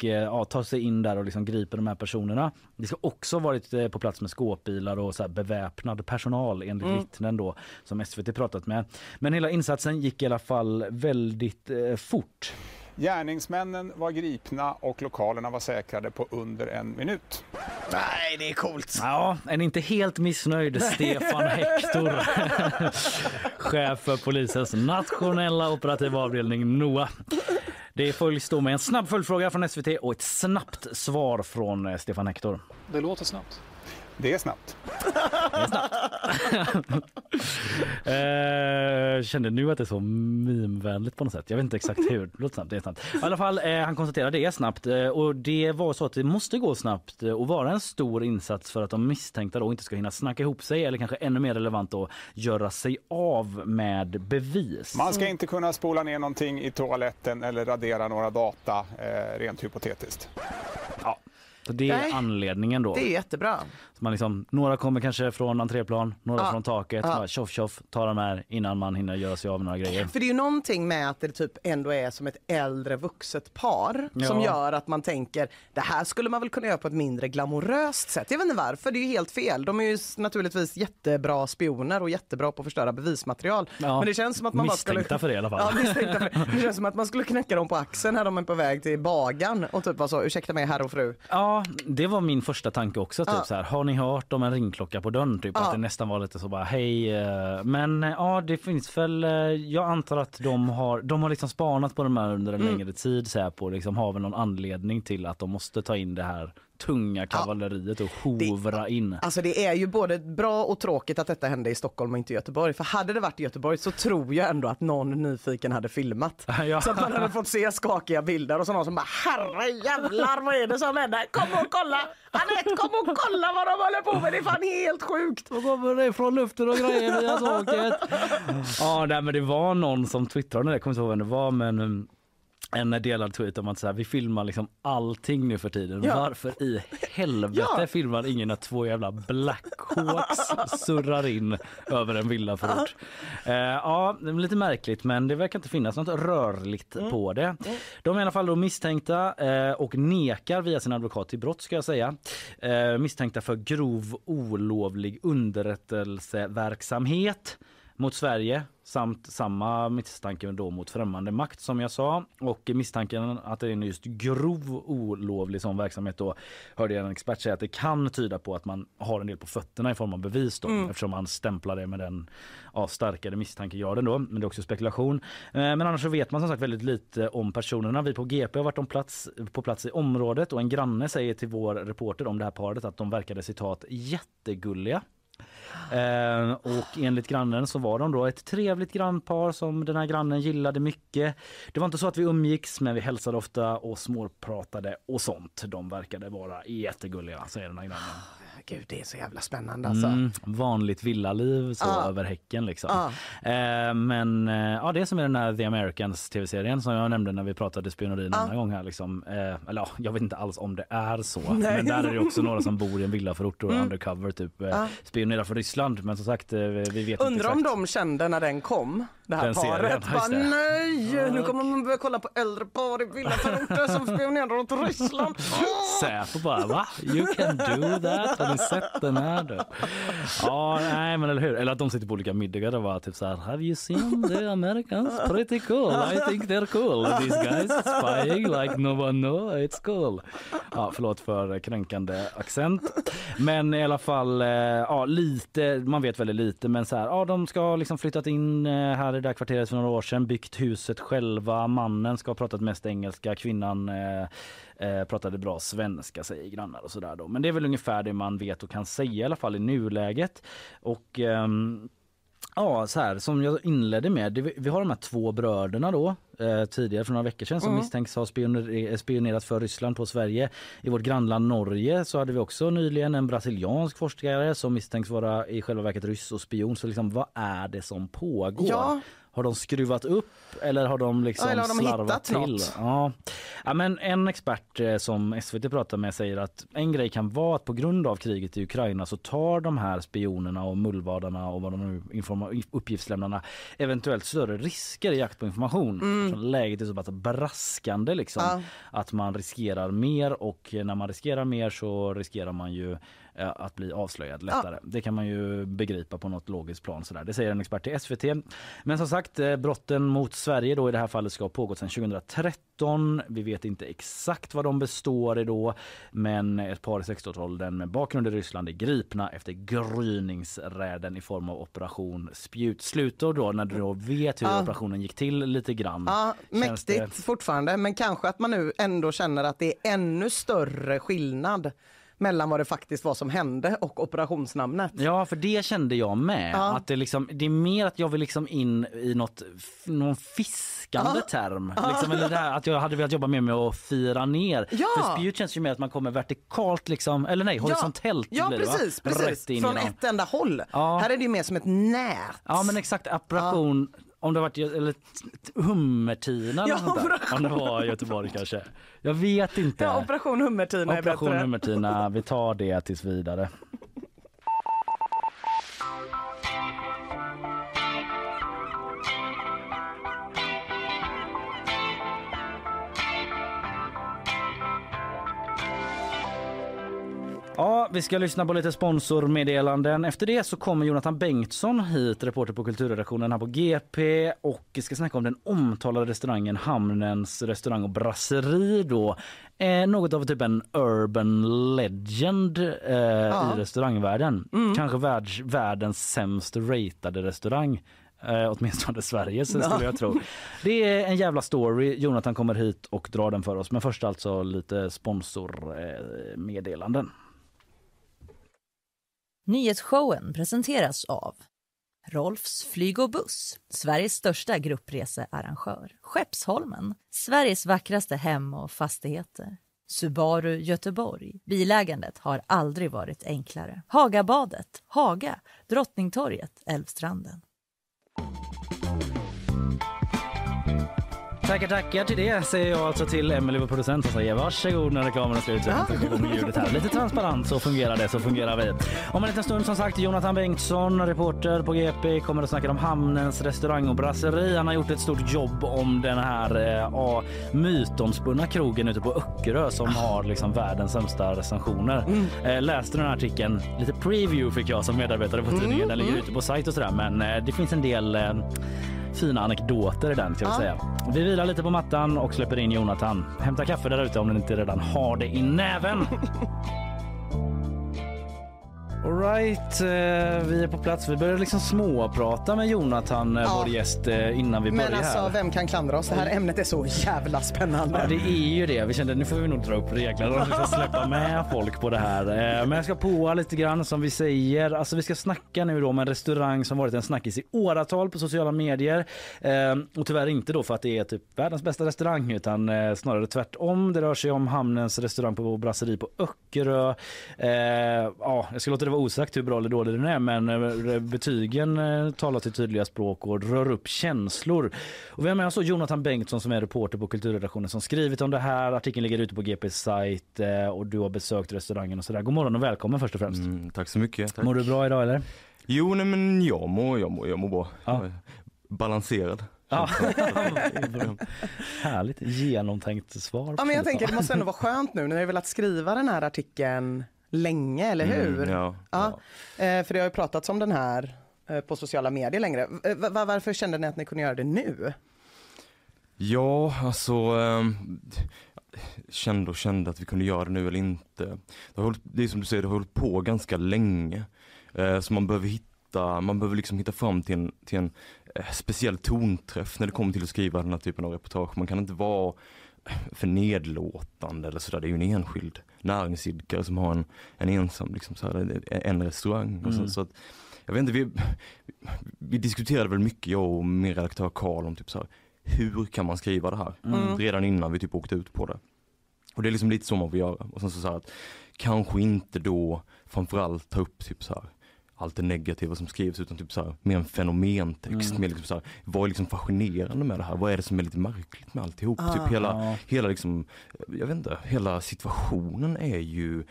och eh, ja, tar sig in där och liksom griper de här personerna. Det ska också ha varit eh, på plats med skåpbilar och så här beväpnad personal enligt vittnen då som SVT pratat med. Men hela insatsen gick i alla fall väldigt eh, fort. Gärningsmännen var gripna och lokalerna var säkrade på under en minut. Nej, det är coolt. Ja, en inte helt missnöjd Stefan Hector. [laughs] Chef för polisens nationella operativa avdelning NOA. Det följs då med en snabb följdfråga från SVT och ett snabbt svar från eh, Stefan Hector. Det låter snabbt. Det är snabbt. [laughs] Eh, kände nu att det är så mimvänligt på något sätt. Jag vet inte exakt hur. Det låter snabbt. Det är snabbt. I alla fall, eh, han konstaterar det är snabbt eh, och det var så att det måste gå snabbt eh, och vara en stor insats för att de misstänkta då inte ska hinna snacka ihop sig eller kanske ännu mer relevant då göra sig av med bevis. Man ska inte kunna spola ner någonting i toaletten eller radera några data, eh, rent hypotetiskt. Ja. Så det är Nej. anledningen då. Det är jättebra. Man liksom, några kommer kanske från entréplan, några Ja. från taket. Ja. Bara Tjoff tjoff, ta de här innan man hinner göra sig av med några grejer. För det är ju någonting med att det typ ändå är som ett äldre vuxet par som Ja. gör att man tänker det här skulle man väl kunna göra på ett mindre glamoröst sätt. Jag vet inte varför, det är ju helt fel. De är ju naturligtvis jättebra spioner och jättebra på att förstöra bevismaterial. Ja. Men det känns som att man bara skulle... Misstänkta för det i alla fall. [laughs] Ja, misstänkta för det. det känns som att man skulle knäcka dem på axeln när de är på väg till bagan och typ vara så, ursäkta mig herr och fru. Ja, det var min första tanke också. Typ så här, har ni hört om en ringklocka på dörren? Typ, Ja. Att det nästan var lite så bara hej. eh, Men eh, ja, det finns väl. eh, Jag antar att de har, de har liksom spanat på de här under en Mm. längre tid. Så här, på liksom, har väl någon anledning till att de måste ta in det här tunga kavalleriet och hovra in. Alltså det är ju både bra och tråkigt att detta hände i Stockholm och inte i Göteborg. För hade det varit i Göteborg så tror jag ändå att någon nyfiken hade filmat. [laughs] Ja. Så att man hade fått se skakiga bilder och så någon som bara herre jävlar vad är det som händer? Kom och kolla! Anette kom och kolla vad de håller på med, det är fan helt sjukt! Vad kommer det från luften och grejer via taket? ja, nej, men det var någon som twittrade det, jag kommer inte ihåg vem det var men en delad tweet om att så här, vi filmar liksom allting nu för tiden. Ja. Varför i helvete Ja. filmar ingen när två jävla Blackhawks [laughs] surrar in över en villaförort? Eh, ja, det är lite märkligt men det verkar inte finnas något rörligt Mm. på det. De är i alla fall misstänkta eh, och nekar via sin advokat till brott ska jag säga. Eh, misstänkta för grov olovlig underrättelseverksamhet mot Sverige samt samma misstanke då mot främmande makt som jag sa och misstanken att det är en just grov olovlig sån verksamhet då hörde jag en expert säga att det kan tyda på att man har en del på fötterna i form av bevis då Mm. eftersom man stämplar det med den ja, starkare misstankegraden då men det är också spekulation. Eh, Men annars så vet man som sagt väldigt lite om personerna. Vi på GP har varit om plats, på plats i området och en granne säger till vår reporter om det här paret att de verkade citat jättegulliga. Eh, och enligt grannen så var de då ett trevligt grannpar som den här grannen gillade mycket. Det var inte så att vi umgicks men vi hälsade ofta och småpratade och sånt. De verkade vara jättegulliga säger den här grannen. Gud, det är så jävla spännande alltså. Mm, vanligt villaliv så Ja. över häcken liksom. Ja. Eh, men eh, ja, det som är den här The Americans tv-serien som jag nämnde när vi pratade spioneri en Ja. annan gång här liksom. Eh, eller ja, jag vet inte alls om det är så. [laughs] Nej. Men där är det också några som bor i en villaförort och Mm. undercover typ eh, spionerar för Ryssland. Men som sagt, eh, vi vet inte Undrar om de kände när den kom, det här Den serien, paret. just Bara, nej, nu kommer man börja kolla på äldre par i villaförorter som spionerar åt Ryssland. [laughs] Säpo bara va? You can do that? Har ni sett den här då? Ja, nej men eller hur? Eller att de sitter på olika middagar och bara typ så här Have you seen the Americans? Pretty cool. I think they're cool. These guys spying like no one know. It's cool. Ja, förlåt för kränkande accent. Men i alla fall, eh, ja lite, man vet väldigt lite men så här, ja de ska ha liksom flyttat in eh, här i det här kvarteret för några år sedan, byggt huset själva. Mannen ska ha pratat mest engelska, kvinnan eh, eh, pratade bra svenska säger grannar och sådär då. Men det är väl ungefär det man vet och kan säga i alla fall i nuläget. Och ehm, Ja, så här som jag inledde med. det- Vi har de här två bröderna då eh, tidigare för några veckor sedan som Mm. misstänks ha spioner, spionerat för Ryssland på Sverige. I vårt grannland Norge så hade vi också nyligen en brasiliansk forskare som misstänks vara i själva verket ryss och spion. Så liksom vad är det som pågår? Ja. Har de skruvat upp eller har de liksom eller har de slarvat till? något? Ja. ja, men en expert eh, som SVT pratar med säger att en grej kan vara att på grund av kriget i Ukraina så tar de här spionerna och mullvadarna och vad de nu informa- uppgiftslämnarna eventuellt större risker i jakt på information. Mm. Läget är så pass braskande liksom Ja. att man riskerar mer och när man riskerar mer så riskerar man ju eh, att bli avslöjad lättare. Det kan man ju begripa på något logiskt plan sådär. Det säger en expert till SVT. Men som sagt, eh, brotten mot Sverige då i det här fallet ska ha pågått sedan 2013. Vi vet inte exakt vad de består i då, men ett par i 16-årsåldern med bakgrund i Ryssland är gripna efter gryningsräden i form av operation Spjutslut. då när du då vet hur Ja. operationen gick till lite grann. Ja, Känns det- mäktigt fortfarande, men kanske att man nu ändå känner att det är ännu större skillnad mellan vad det faktiskt var som hände och operationsnamnet. Ja, för det kände jag med. Ja. Att det, liksom, det är mer att jag vill liksom in i något, någon fiskande Ja. term. Liksom, eller det här, att jag hade velat jobba mer med att fira ner. Ja. För spjut känns ju mer att man kommer vertikalt, liksom, eller nej, horisontellt Ja, blir det, precis, precis. Rätt in Från ett enda håll. Ja. Här är det ju mer som ett nät. Ja men exakt, operation om det varit eller Hummertina eller Ja, där. Om det var i Göteborg kanske. Jag vet inte. Ja, operation Hummertina är Operation bättre. Hummertina, vi tar det tills vidare. Ja, vi ska lyssna på lite sponsormeddelanden. Efter det så kommer Jonathan Bengtsson hit, reporter på kulturredaktionen här på GP och ska snacka om den omtalade restaurangen Hamnens restaurang och brasseri då. Eh, något av typ en urban legend eh, i restaurangvärlden. Kanske världs, världens sämst ratade restaurang. Eh, åtminstone Sverige så skulle jag tro. Det är en jävla story. Jonathan kommer hit och drar den för oss. Men först alltså lite sponsormeddelanden. Nyhetsshowen presenteras av Rolfs flyg och buss, Sveriges största gruppresearrangör. Skeppsholmen, Sveriges vackraste hem och fastigheter. Subaru Göteborg. Bilägandet har aldrig varit enklare. Hagabadet, Haga, Drottningtorget, Älvstranden. Tackar, tackar till det säger jag alltså till Emelie, vår producent som säger varsågod när reklamen är slut. Ljudet här. Lite transparent så fungerar det, så fungerar vi. Om en liten stund som sagt Jonathan Bengtsson, reporter på GP, kommer att snacka om Hamnens restaurang och brasseri. Han har gjort ett stort jobb om den här eh, ja, mytomspunna krogen ute på Öckerö som har liksom världens sämsta recensioner. Eh, läste den här artikeln, lite preview fick jag som medarbetare på tidningen. Den ligger ute på sajt och sådär men eh, det finns en del eh, fina anekdoter i den ska vi säga. Vi vilar lite på mattan och släpper in Jonathan. Hämta kaffe där ute om ni inte redan har det i näven. [laughs] Alright, eh, vi är på plats. Vi börjar liksom småprata med Jonathan, eh, Ja. vår gäst, eh, innan vi Men börjar. alltså, vem kan klandra oss? Det här ämnet är så jävla Ja, spännande. det är ju det. Vi kände nu får vi nog dra upp reglerna och liksom släppa [laughs] med folk på det här. Eh, Men jag ska på lite grann som vi säger. Alltså vi ska snacka nu då om en restaurang som varit en snackis i åratal på sociala medier. Eh, Och tyvärr inte då för att det är typ världens bästa restaurang utan eh, snarare tvärtom. Det rör sig om Hamnens restaurang på Brasseri på Öckerö. Eh, Ja, jag ska låta det vara osagt hur bra eller dålig den är men eh, betygen eh, talar till tydliga språk och rör upp känslor. Och vi har med oss då Jonathan Bengtsson som är reporter på kulturredaktionen som skrivit om det här. Artikeln ligger ute på GPs sajt eh, och du har besökt restaurangen och sådär. God morgon och välkommen först och främst. Mm, tack så mycket. Tack. Mår du bra idag eller? Jo, nej, men jag mår, jag mår, jag mår bra. Ja. Är Balanserad. Ja. [laughs] Härligt genomtänkt svar. Ja, men jag tänker det måste ändå vara skönt nu. Ni har ju velat skriva den här artikeln länge, eller hur? Mm, ja, Ja, eh, för det har ju pratats om den här eh, på sociala medier längre. Va- Varför kände ni att ni kunde göra det nu? Ja, alltså ehm, kände och kände att vi kunde göra det nu eller inte. Det, har hållit, det är som du säger, det har hållit på ganska länge. Eh, så man behöver hitta, man behöver liksom hitta fram till en, till en speciell tonträff när det kommer till att skriva den här typen av reportage. Man kan inte vara för nedlåtande eller sådär. Det är ju en enskild näringsidkare som har en, en ensam, liksom så här, en restaurang. Och så, Mm. så att, jag vet inte, vi, vi diskuterade väl mycket jag och min redaktör Karl om typ så här, hur kan man skriva det här? Mm. Redan innan vi typ åkte ut på det. Och det är liksom lite så man vill göra. Och sen så, så här att kanske inte då framförallt ta upp typ så här allt det negativa som skrivs utan typ så här, mer en fenomentext. Mm. Mer liksom så här, vad är liksom fascinerande med det här? Vad är det som är lite märkligt med alltihop? Ah. typ hela, hela liksom, jag vet inte, hela situationen är ju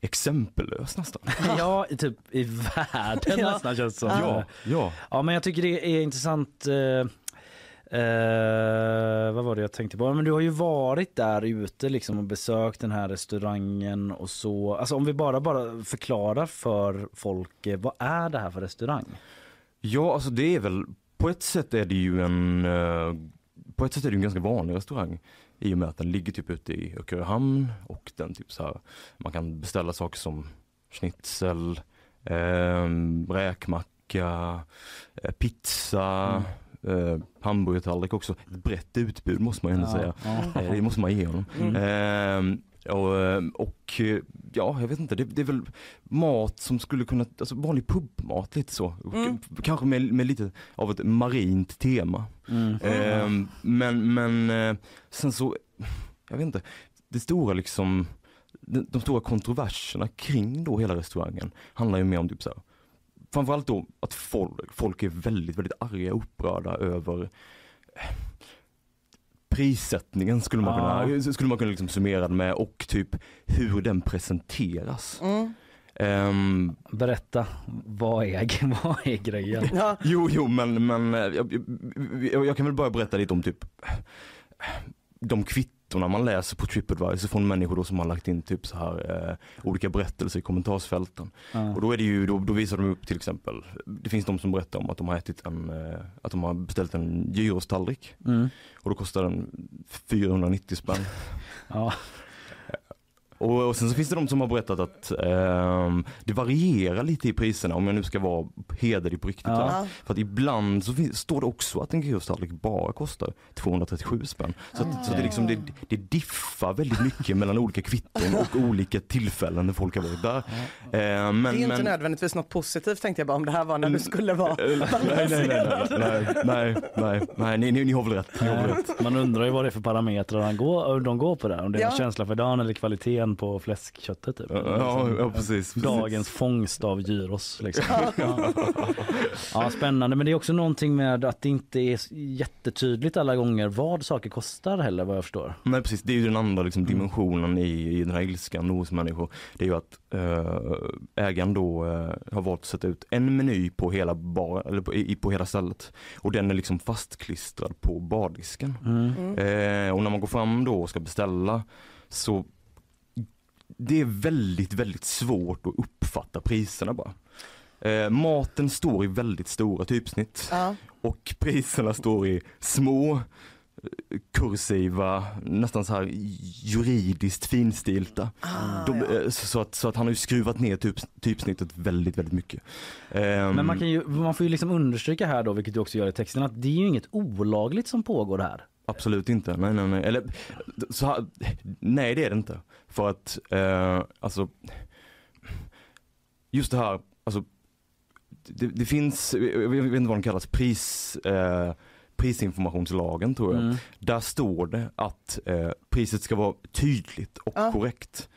exempellös nästan. [laughs] Ja, typ i världen Ja. nästan känns det som. Ja, ja. Ja, men jag tycker det är intressant. Eh, eh, vad var det jag tänkte på? Men du har ju varit där ute liksom och besökt den här restaurangen och så. Alltså om vi bara, bara förklarar för folk, eh, vad är det här för restaurang? Ja, alltså det är väl, på ett sätt är det ju en, eh, på ett sätt är det en ganska vanlig restaurang. I och med att den ligger typ ute i Öckeröhamn och den typ så här, man kan beställa saker som schnitzel, eh, räkmacka, eh, pizza, eh, hamburgertallrik också. Ett brett utbud måste man ju ändå säga. Ja. Eh, Det måste man ge honom. Mm. Ehm, och, eh, och eh, ja, jag vet inte, det, det är väl mat som skulle kunna, alltså vanlig pubmat lite så. Mm. Kanske med, med lite av ett marint tema. Mm. Ehm, men, men eh, sen så, jag vet inte, det stora liksom, de, de stora kontroverserna kring då hela restaurangen handlar ju mer om typ så här, framförallt då att folk, folk är väldigt, väldigt arga och upprörda över eh, prissättningen skulle man kunna, skulle man kunna liksom summera det med och typ hur den presenteras. Mm. Ehm, Berätta, vad är, [laughs] vad är grejen? Ja, Jo, jo, men, men eh, jag, jag, jag kan väl bara berätta lite om typ de kvittorna man läser på Tripadvisor från människor då som har lagt in typ så här eh, olika berättelser i kommentarsfälten. Ja. Och då är det ju, då, då visar de upp till exempel, det finns de som berättar om att de har ätit en, eh, att de har beställt en gyrostallrik Mm. och då kostar den 490 spänn. Ja. Och, och, sen så finns det de som har berättat att eh, det varierar lite i priserna om jag nu ska vara hederlig på riktigt. Ja. För att ibland så finns, står det också att en grustallrik bara kostar 237 spänn. Så, att, mm. så det, liksom, det, det diffar väldigt mycket mellan olika kvitton och olika tillfällen när folk har varit där. Eh, men, det är inte men... nödvändigtvis något positivt tänkte jag bara om det här var när du mm. skulle vara eh, nej, nej, nej, nej, nej, nej, ni, ni, ni har väl rätt. Har rätt. Man undrar ju vad det är för parametrar de går, de går på där. Om det är ja. känsla för dagen eller kvaliteten lön på fläskköttet typ. Ja, ja precis. Dagens fångst av gyros. Liksom. [laughs] ja. ja, spännande. Men det är också någonting med att det inte är jättetydligt alla gånger vad saker kostar heller vad jag förstår. Nej precis, det är ju den andra liksom, dimensionen i, i den här ilskan hos människor. Det är ju att äh, ägaren då äh, har valt att sätta ut en meny på hela, bar, eller på, i, på hela stället. Och den är liksom fastklistrad på bardisken. Mm. Eh, och när man går fram då och ska beställa så det är väldigt, väldigt svårt att uppfatta priserna bara. Eh, maten står i väldigt stora typsnitt Ja. och priserna står i små eh, kursiva, nästan så här juridiskt finstilta. Ah, De, ja. eh, så, att, så att han har ju skruvat ner typ, typsnittet väldigt, väldigt mycket. Ehm, Men man, kan ju, man får ju liksom understryka här då, vilket du också gör i texten, att det är ju inget olagligt som pågår här. Absolut inte. Nej, nej, nej. Eller, så nej det är det inte. För att, eh, alltså, just det här, alltså, det, det finns, jag vet inte vad den kallas, pris, eh, prisinformationslagen tror jag. Mm. Där står det att eh, priset ska vara tydligt och Ja. korrekt.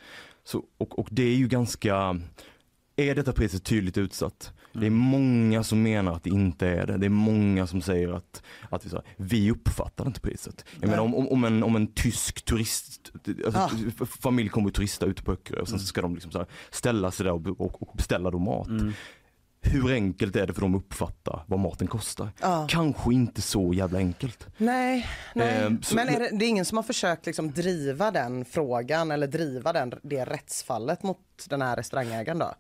Så, och, och det är ju ganska, är detta priset tydligt utsatt? Det är många som menar att det inte är det. Det är många som säger att, att vi, så här, vi uppfattar inte priset. Jag Nej. menar om, om, en, om en tysk turist, alltså, Ah. familj kommer att turista ute på Öckerö och sen så ska de liksom så här, ställa sig där och, och, och beställa då mat. Mm. Hur enkelt är det för dem att uppfatta vad maten kostar? Ja. Kanske inte så jävla enkelt. Nej, nej. Så- men är det, det är ingen som har försökt liksom driva den frågan eller driva den, det rättsfallet mot den här restaurangägaren då?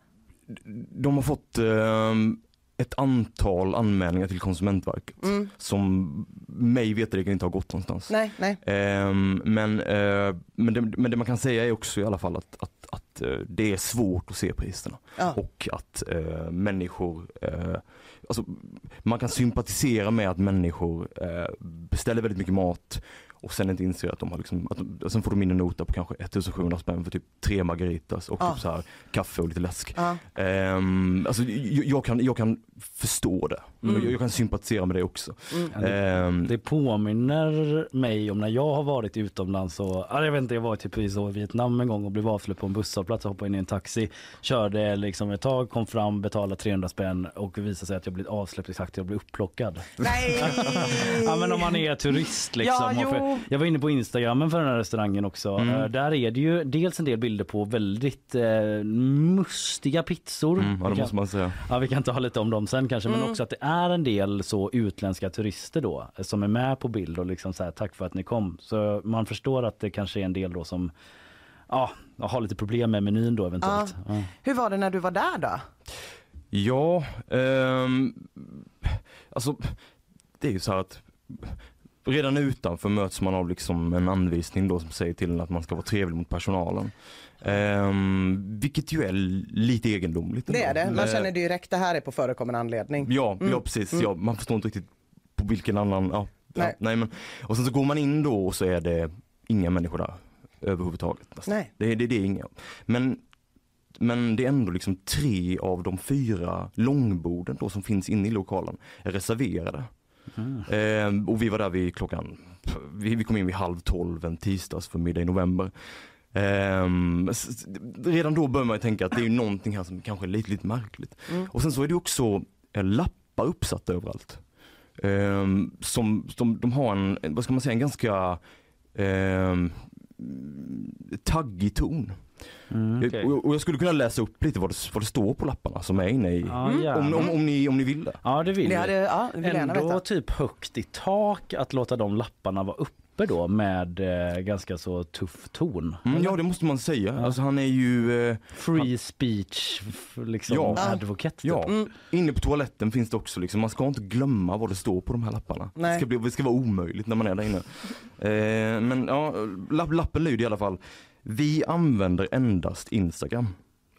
De har fått ehm, ett antal anmälningar till Konsumentverket Mm. som mig veterligen inte har gått någonstans. Nej, nej. Ehm, men, eh, men, det, men det man kan säga är också i alla fall att, att, att eh, det är svårt att se priserna. Ja. Och att eh, människor, alltså, man kan sympatisera med att människor beställer väldigt mycket mat och sen inte inser att de har liksom, att de, sen får de in en nota på kanske 1700 spänn för typ tre margaritas och Ja. typ så här kaffe och lite läsk. Ja. Ehm, alltså, jag, jag, kan, jag kan förstå det. Jag, jag kan sympatisera med det också. Ehm, Det påminner mig om när jag har varit utomlands och, ja, jag vet inte, jag var typ i så Vietnam en gång och blev avsläppt på en busshållplats och hoppade in i en taxi. Körde liksom ett tag, kom fram, betalade 300 spänn och visade sig att jag blivit avsläppt exakt, jag blev upplockad. Nej! [laughs] Ja men om man är turist liksom. Ja, Och jo. Jag var inne på instagrammen för den här restaurangen också. Mm. Eh, Där är det ju dels en del bilder på väldigt eh, mustiga pizzor. mm, ja, Vi det kan- måste man säga. Ja, vi kan ta lite om dem sen kanske, men Mm. också att det är en del så utländska turister då som är med på bild och liksom så här, tack för att ni kom. Så man förstår att det kanske är en del då som ja, har lite problem med menyn då eventuellt. Ja. Hur var det när du var där då? Ja, ehm, alltså det är ju så här att redan utanför möts man av liksom en anvisning då som säger till att man ska vara trevlig mot personalen. Ehm, vilket ju är lite egendomligt. Det är ändå. det. Man Eh, känner direkt, det här är på förekommande anledning. Ja, Mm. ja precis. Mm. Ja, man förstår inte riktigt på vilken annan, ja, Nej. Ja, nej men, och sen så går man in då och så är det inga människor där överhuvudtaget. nästan. Nej. Det, det, det är inga. Men, men det är ändå liksom tre av de fyra långborden då som finns inne i lokalen är reserverade. Eh, och vi var där vid klockan, vi, vi kom in vid halv tolv en tisdags för middag i november. S- redan då börjar man ju tänka att det är ju någonting här som kanske är lite, lite märkligt. Mm. Och sen så är det också eh, lappar uppsatta överallt. Ehm, som, som de har en, vad ska man säga, en ganska ehm, taggig ton. Mm, okej. och, och jag skulle kunna läsa upp lite vad det, vad det står på lapparna som är inne i, Mm. om, om, om, ni, om ni vill det. ja det vill hade, ja, vill Ändå typ högt i tak att låta de lapparna vara uppe då med eh, ganska så tuff ton. Mm, ja det måste man säga. Ja. Alltså han är ju eh, Free speech f- liksom Ja. advokat. typ. Ja, Mm. inne på toaletten finns det också liksom, man ska inte glömma vad det står på de här lapparna. Nej. Det ska, bli, det ska vara omöjligt när man är där inne. Eh, men ja, lapp, lappen lyder i alla fall, vi använder endast Instagram.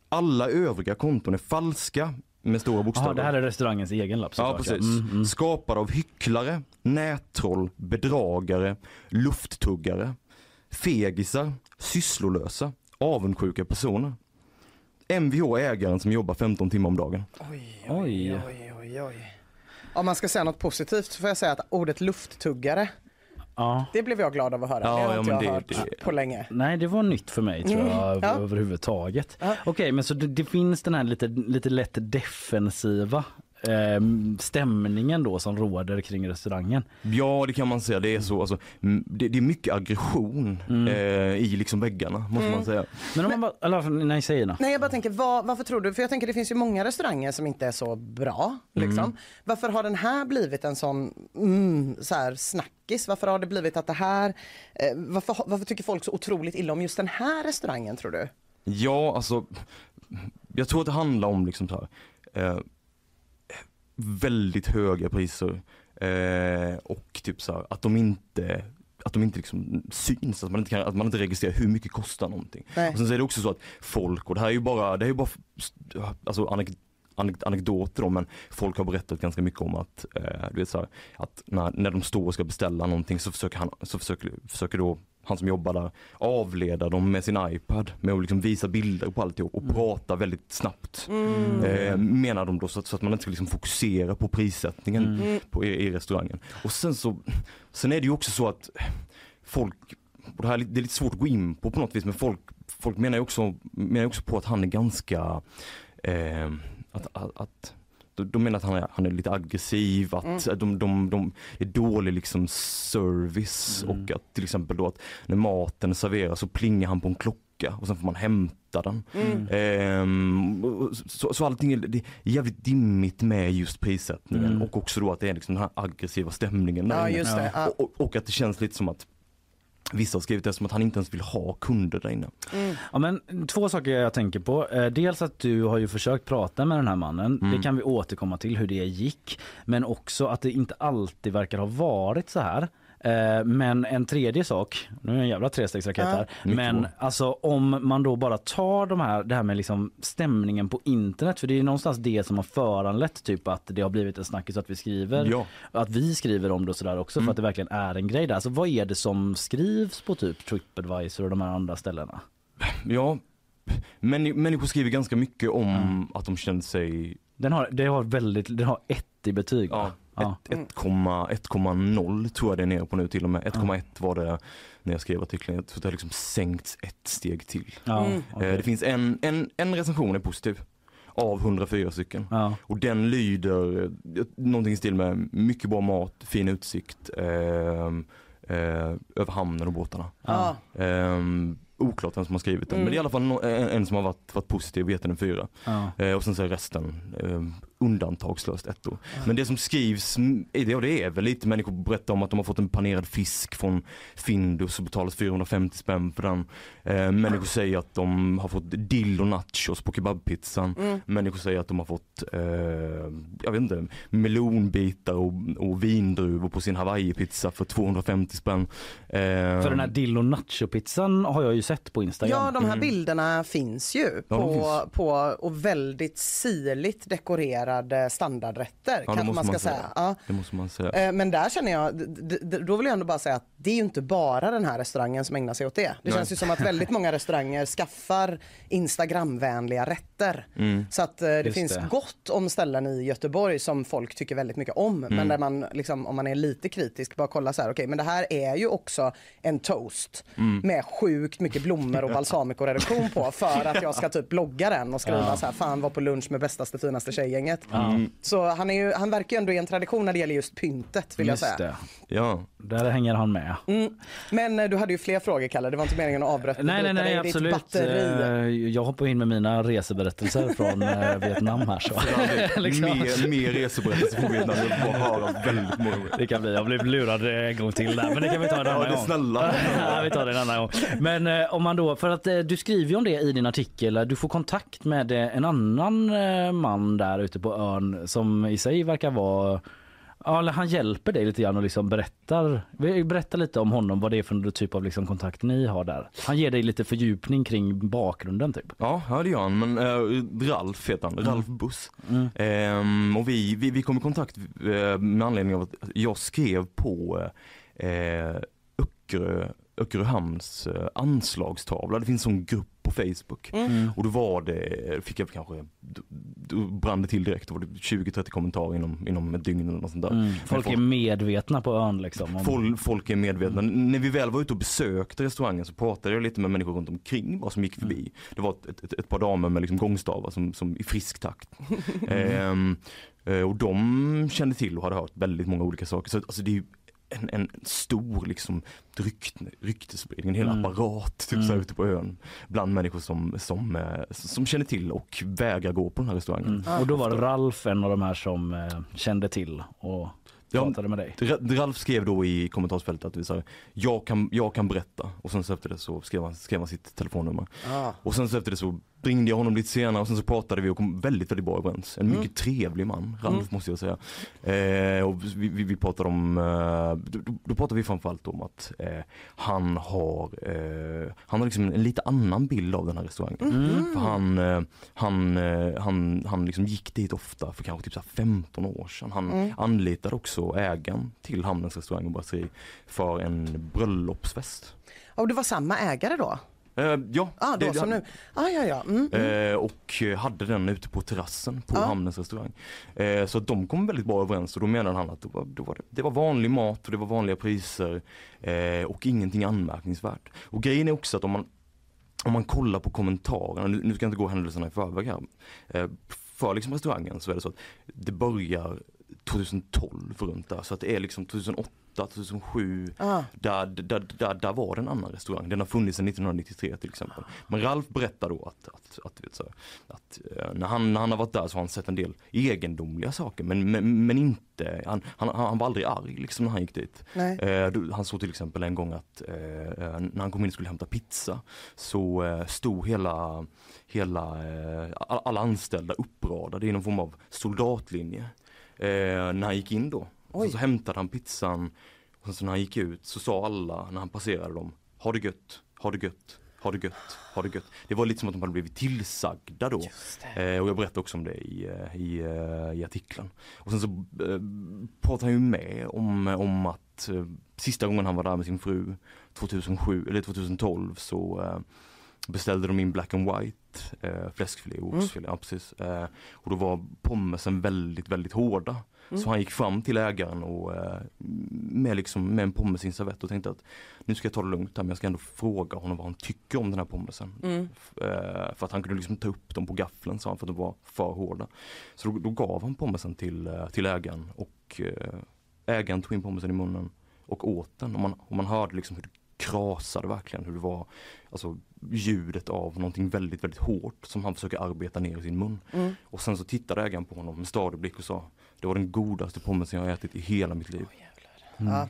Alla övriga konton är falska med stora bokstäver. Jaha, det här är restaurangens egen lapp Ja precis. Mm, mm. Skapade av hycklare, nättroll, bedragare, lufttuggare, fegisar, sysslolösa, avundsjuka personer. Mvh är ägaren som jobbar 15 timmar om dagen. Oj, Oj. oj, oj, oj. Om man ska säga något positivt så får jag säga att ordet lufttuggare Ja. Det blev jag glad av att höra. Ja, det har ja, inte jag det- hört det- på länge. Nej, det var nytt för mig tror Mm, jag ja. överhuvudtaget. Ja. Okej, men så det, det finns den här lite, lite lätt defensiva eh, stämningen då som råder kring restaurangen. Ja det kan man säga, det är så. Alltså, mm, det, det är mycket aggression Mm. eh, i liksom väggarna måste man säga. Men om man bara, eller nej säg gärna. Nej jag bara tänker, vad, varför tror du, för jag tänker det finns ju många restauranger som inte är så bra. Liksom. Mm. Varför har den här blivit en sån mm, så här, snackis? Varför har det blivit att det här, eh, varför, varför tycker folk så otroligt illa om just den här restaurangen tror du? Ja alltså, jag tror att det handlar om liksom så här, eh, väldigt höga priser eh, och typ så här, att de inte att de inte liksom syns, att man inte, kan, att man inte registrerar hur mycket kostar någonting. Nej. Och sen så är det också så att folk, och det här är ju bara, det är ju bara alltså, anek- anek- anekdoter då, men folk har berättat ganska mycket om att, eh, du vet så här, att när, när de står och ska beställa någonting så försöker han, så försöker, försöker då han som jobbar där avleda dem med sin iPad med att liksom visa bilder på alltihop och prata väldigt snabbt. Eh, menar de då så att, så att man inte ska liksom fokusera på prissättningen på, i, i restaurangen. Och sen så, sen är det ju också så att folk, och det här är lite- det är lite svårt att gå in på på något vis men folk, folk menar ju också, menar också på att han är ganska, eh, att, att, att de- menar att han är, han är lite aggressiv, att de, de, de är dålig liksom service och att till exempel då att när maten serveras så plingar han på en klocka och sen får man hämta den. Ehm, och så, så allting är, det är jävligt dimmigt med just prissättningen och också då att det är liksom den här aggressiva stämningen där inne. Ja. Och, och, och att det känns lite som att Vissa har skrivit det som att han inte ens vill ha kunder där inne. Ja, men två saker jag tänker på. Eh, Dels att du har ju försökt prata med den här mannen. Det kan vi återkomma till hur det gick. Men också att det inte alltid verkar ha varit så här. Eh, Men en tredje sak, nu är det en jävla trestegsraket Ja. här. Mycket Men alltså om man då bara tar de här, det här med liksom stämningen på internet. För det är någonstans det som har föranlett typ att det har blivit en snackis att vi skriver. Ja. Att vi skriver om det och sådär också för att det verkligen är en grej där. Alltså vad är det som skrivs på typ Tripadvisor och de här andra ställena? Ja, män, människor skriver ganska mycket om att de känner sig Den har, det har väldigt, den har ett i betyg? Ja, ett- 1,0 1,0 tror jag det är nere på nu till och med. 1,1 var det när jag skrev artikeln. Så det har liksom sänkts ett steg till. Ja, Mm. Eh, Det finns en, en, en recension är positiv. Av 104 stycken. ja. Och den lyder eh, någonting i stil med mycket bra mat, fin utsikt eh, eh, över hamnen och båtarna. Ja. Um, oklart vem som har skrivit den, men det är i alla fall en, en som har varit, varit positiv och gett den en fyra. Ja. Eh, och sen så är resten eh, undantagslöst ettor. Men det som skrivs, mm, är det, och det är väl lite människor berättar om att de har fått en panerad fisk från Findus och betalat 450 spänn för den. Eh, människor säger att de har fått dill och nachos på kebabpizzan. Människor säger att de har fått, eh, jag vet inte, melonbitar och, och vindruvor på sin hawaii-pizza för 250 spänn. Eh, För den här dill och nacho-pizzan har jag ju sett på Instagram. Ja, de här bilderna finns ju Ja, på, finns. på och väldigt sirligt dekorerade standardrätter Ja, måste man man säga. Ja. Det måste man säga. Eh, Men där känner jag, då vill jag ändå bara säga att det är ju inte bara den här restaurangen som ägnar sig åt det. Det Nej. känns ju som att väldigt många restauranger skaffar Instagramvänliga rätter. Mm. Så att eh, det Just finns det. gott om ställen i Göteborg som folk tycker väldigt mycket om. Mm. Men där man, liksom, om man är lite kritisk, bara kolla så här, okej men det här är ju också en toast Mm. med sjukt mycket blommor och [laughs] balsamico-reduktion på för att jag ska typ blogga den och skriva så här, fan var på lunch med bästaste finaste tjejgänget. Så han, är ju, han verkar ju ändå i en tradition när det gäller just pyntet vill jag Just säga. det. Ja. Där hänger han med. Men eh, du hade ju fler frågor Kalle, det var inte meningen att avbryta Nej, nej, nej, absolut. batteri. Eh, Jag hoppar in med mina reseberättelser från eh, [laughs] Vietnam här. Så. [laughs] Liksom. Mer, mer reseberättelser på Vietnam. Jag höra väldigt många. Det kan bli. Jag blev lurad en gång till där, men det kan vi ta en Ja, annan det är gång. snälla. [laughs] ja, vi tar det en annan gång. Men om man då, för att du skriver ju om det i din artikel, du får kontakt med en annan man där ute på ön som i sig verkar vara Ja, eller han hjälper dig lite grann och liksom berättar, berätta lite om honom, vad det är för typ av liksom kontakt ni har där. Han ger dig lite fördjupning kring bakgrunden typ. Ja, ja det gör han. Men äh, Ralf heter han, Ralf Buss. Ehm, och vi, vi, vi kom i kontakt eh, med anledning av att jag skrev på eh, Öckerö, Öckeröhamns eh, anslagstavla. Det finns en grupp på Facebook. Mm. Och då var det, fick jag kanske, då, brann det till direkt. Då var det 20-30 kommentarer inom, inom ett dygn eller något sånt där. Mm. Men Folk är medvetna på ön liksom. Om... Folk, folk är medvetna. När vi väl var ute och besökte restaurangen så pratade jag lite med människor runt omkring vad som gick förbi. Det var ett, ett, ett par damer med liksom gångstavar som, som i frisk takt. [laughs] ehm, eh, och de kände till och hade hört väldigt många olika saker. Så alltså det är en, en stor liksom rykt, ryktesspridning, en hel Mm. apparat typ, så här, ute på ön. Bland människor som, som, eh, som känner till och vägrar gå på den här restaurangen. Mm. Och då var Ralf en av de här som eh, kände till och Ja, pratade med dig. Ra- Ralf skrev då i kommentarsfältet att vi sa, jag kan, jag kan berätta och sen så efter det så skrev han, skrev han sitt telefonnummer. Ah. Och sen så efter det så ringde jag honom lite senare och sen så pratade vi och kom väldigt, väldigt bra överens. En mycket trevlig man, Ralf Mm. måste jag säga. Eh, och vi, vi, vi pratade om, eh, då, då- pratade vi framförallt om att eh, han har, eh, han har liksom en lite annan bild av den här restaurangen. Mm. För han, eh, han, eh, han, han liksom gick dit ofta för kanske typ så här 15 år sedan. Han Mm. anlitade också ägaren till Hamnens restaurang och brasserie för en bröllopsfest. Och det var samma ägare då? Eh, ja, Ah, då det- som nu. Ah, ja, ja. Mm. mm. Eh, och eh, hade den ute på terrassen på Ja. Hamnens restaurang. Eh, så de kom väldigt bra överens och då menade han att det var, det var, det var vanlig mat och det var vanliga priser och ingenting anmärkningsvärt. Och grejen är också att om man, om man kollar på kommentarerna, nu, nu ska jag inte gå händelserna i förväg här, för liksom restaurangen så är det så att det börjar 2012 runt där så att det är liksom 2008 2007, Ah. där, där, där, där var det en annan restaurang. Den har funnits sedan 1993 till exempel. Men Ralf berättar då att, att, att, vet, så, att eh, när, han, när han har varit där så har han sett en del egendomliga saker men, men, men inte, han, han, han var aldrig arg liksom när han gick dit. Eh, då- han såg till exempel en gång att eh, eh, när han kom in och skulle hämta pizza så eh, stod hela, hela all- alla anställda uppradade i någon form av soldatlinje. Eh, när han gick in då. Sen så hämtade han pizzan och sen så när han gick ut så sa alla när han passerade dem, ha det gött, ha det gött, ha det gött, ha det gött. Det var lite som att de hade blivit tillsagda då. Eh, och jag berättade också om det i, eh, i, eh, i artikeln. Och sen så eh, pratade han ju med om, om att eh, sista gången han var där med sin fru 2007 eller 2012 så eh, beställde de in black and white eh, fläskfilé och oxfilé. Ja, precis. Eh, och då var pommesen väldigt, väldigt hårda. Så han gick fram till ägaren och eh, med, liksom, med en pommes i en servett och tänkte att nu ska jag ta det lugnt här men jag ska ändå fråga honom vad han tycker om den här pommesen. Mm. Eh, för att han kunde liksom ta upp dem på gaffeln sa han för att de var för hårda. Så då, då gav han pommesen till, eh, till ägaren och eh, ägaren tog in pommesen i munnen och åt den och man, och man hörde liksom hur det krasade verkligen, hur det var alltså, ljudet av någonting väldigt, väldigt hårt som han försöker arbeta ner i sin mun. Mm. Och sen så tittade ägaren på honom med stadig blick och sa det var den godaste pommesen jag har ätit i hela mitt liv. Ja. Mm.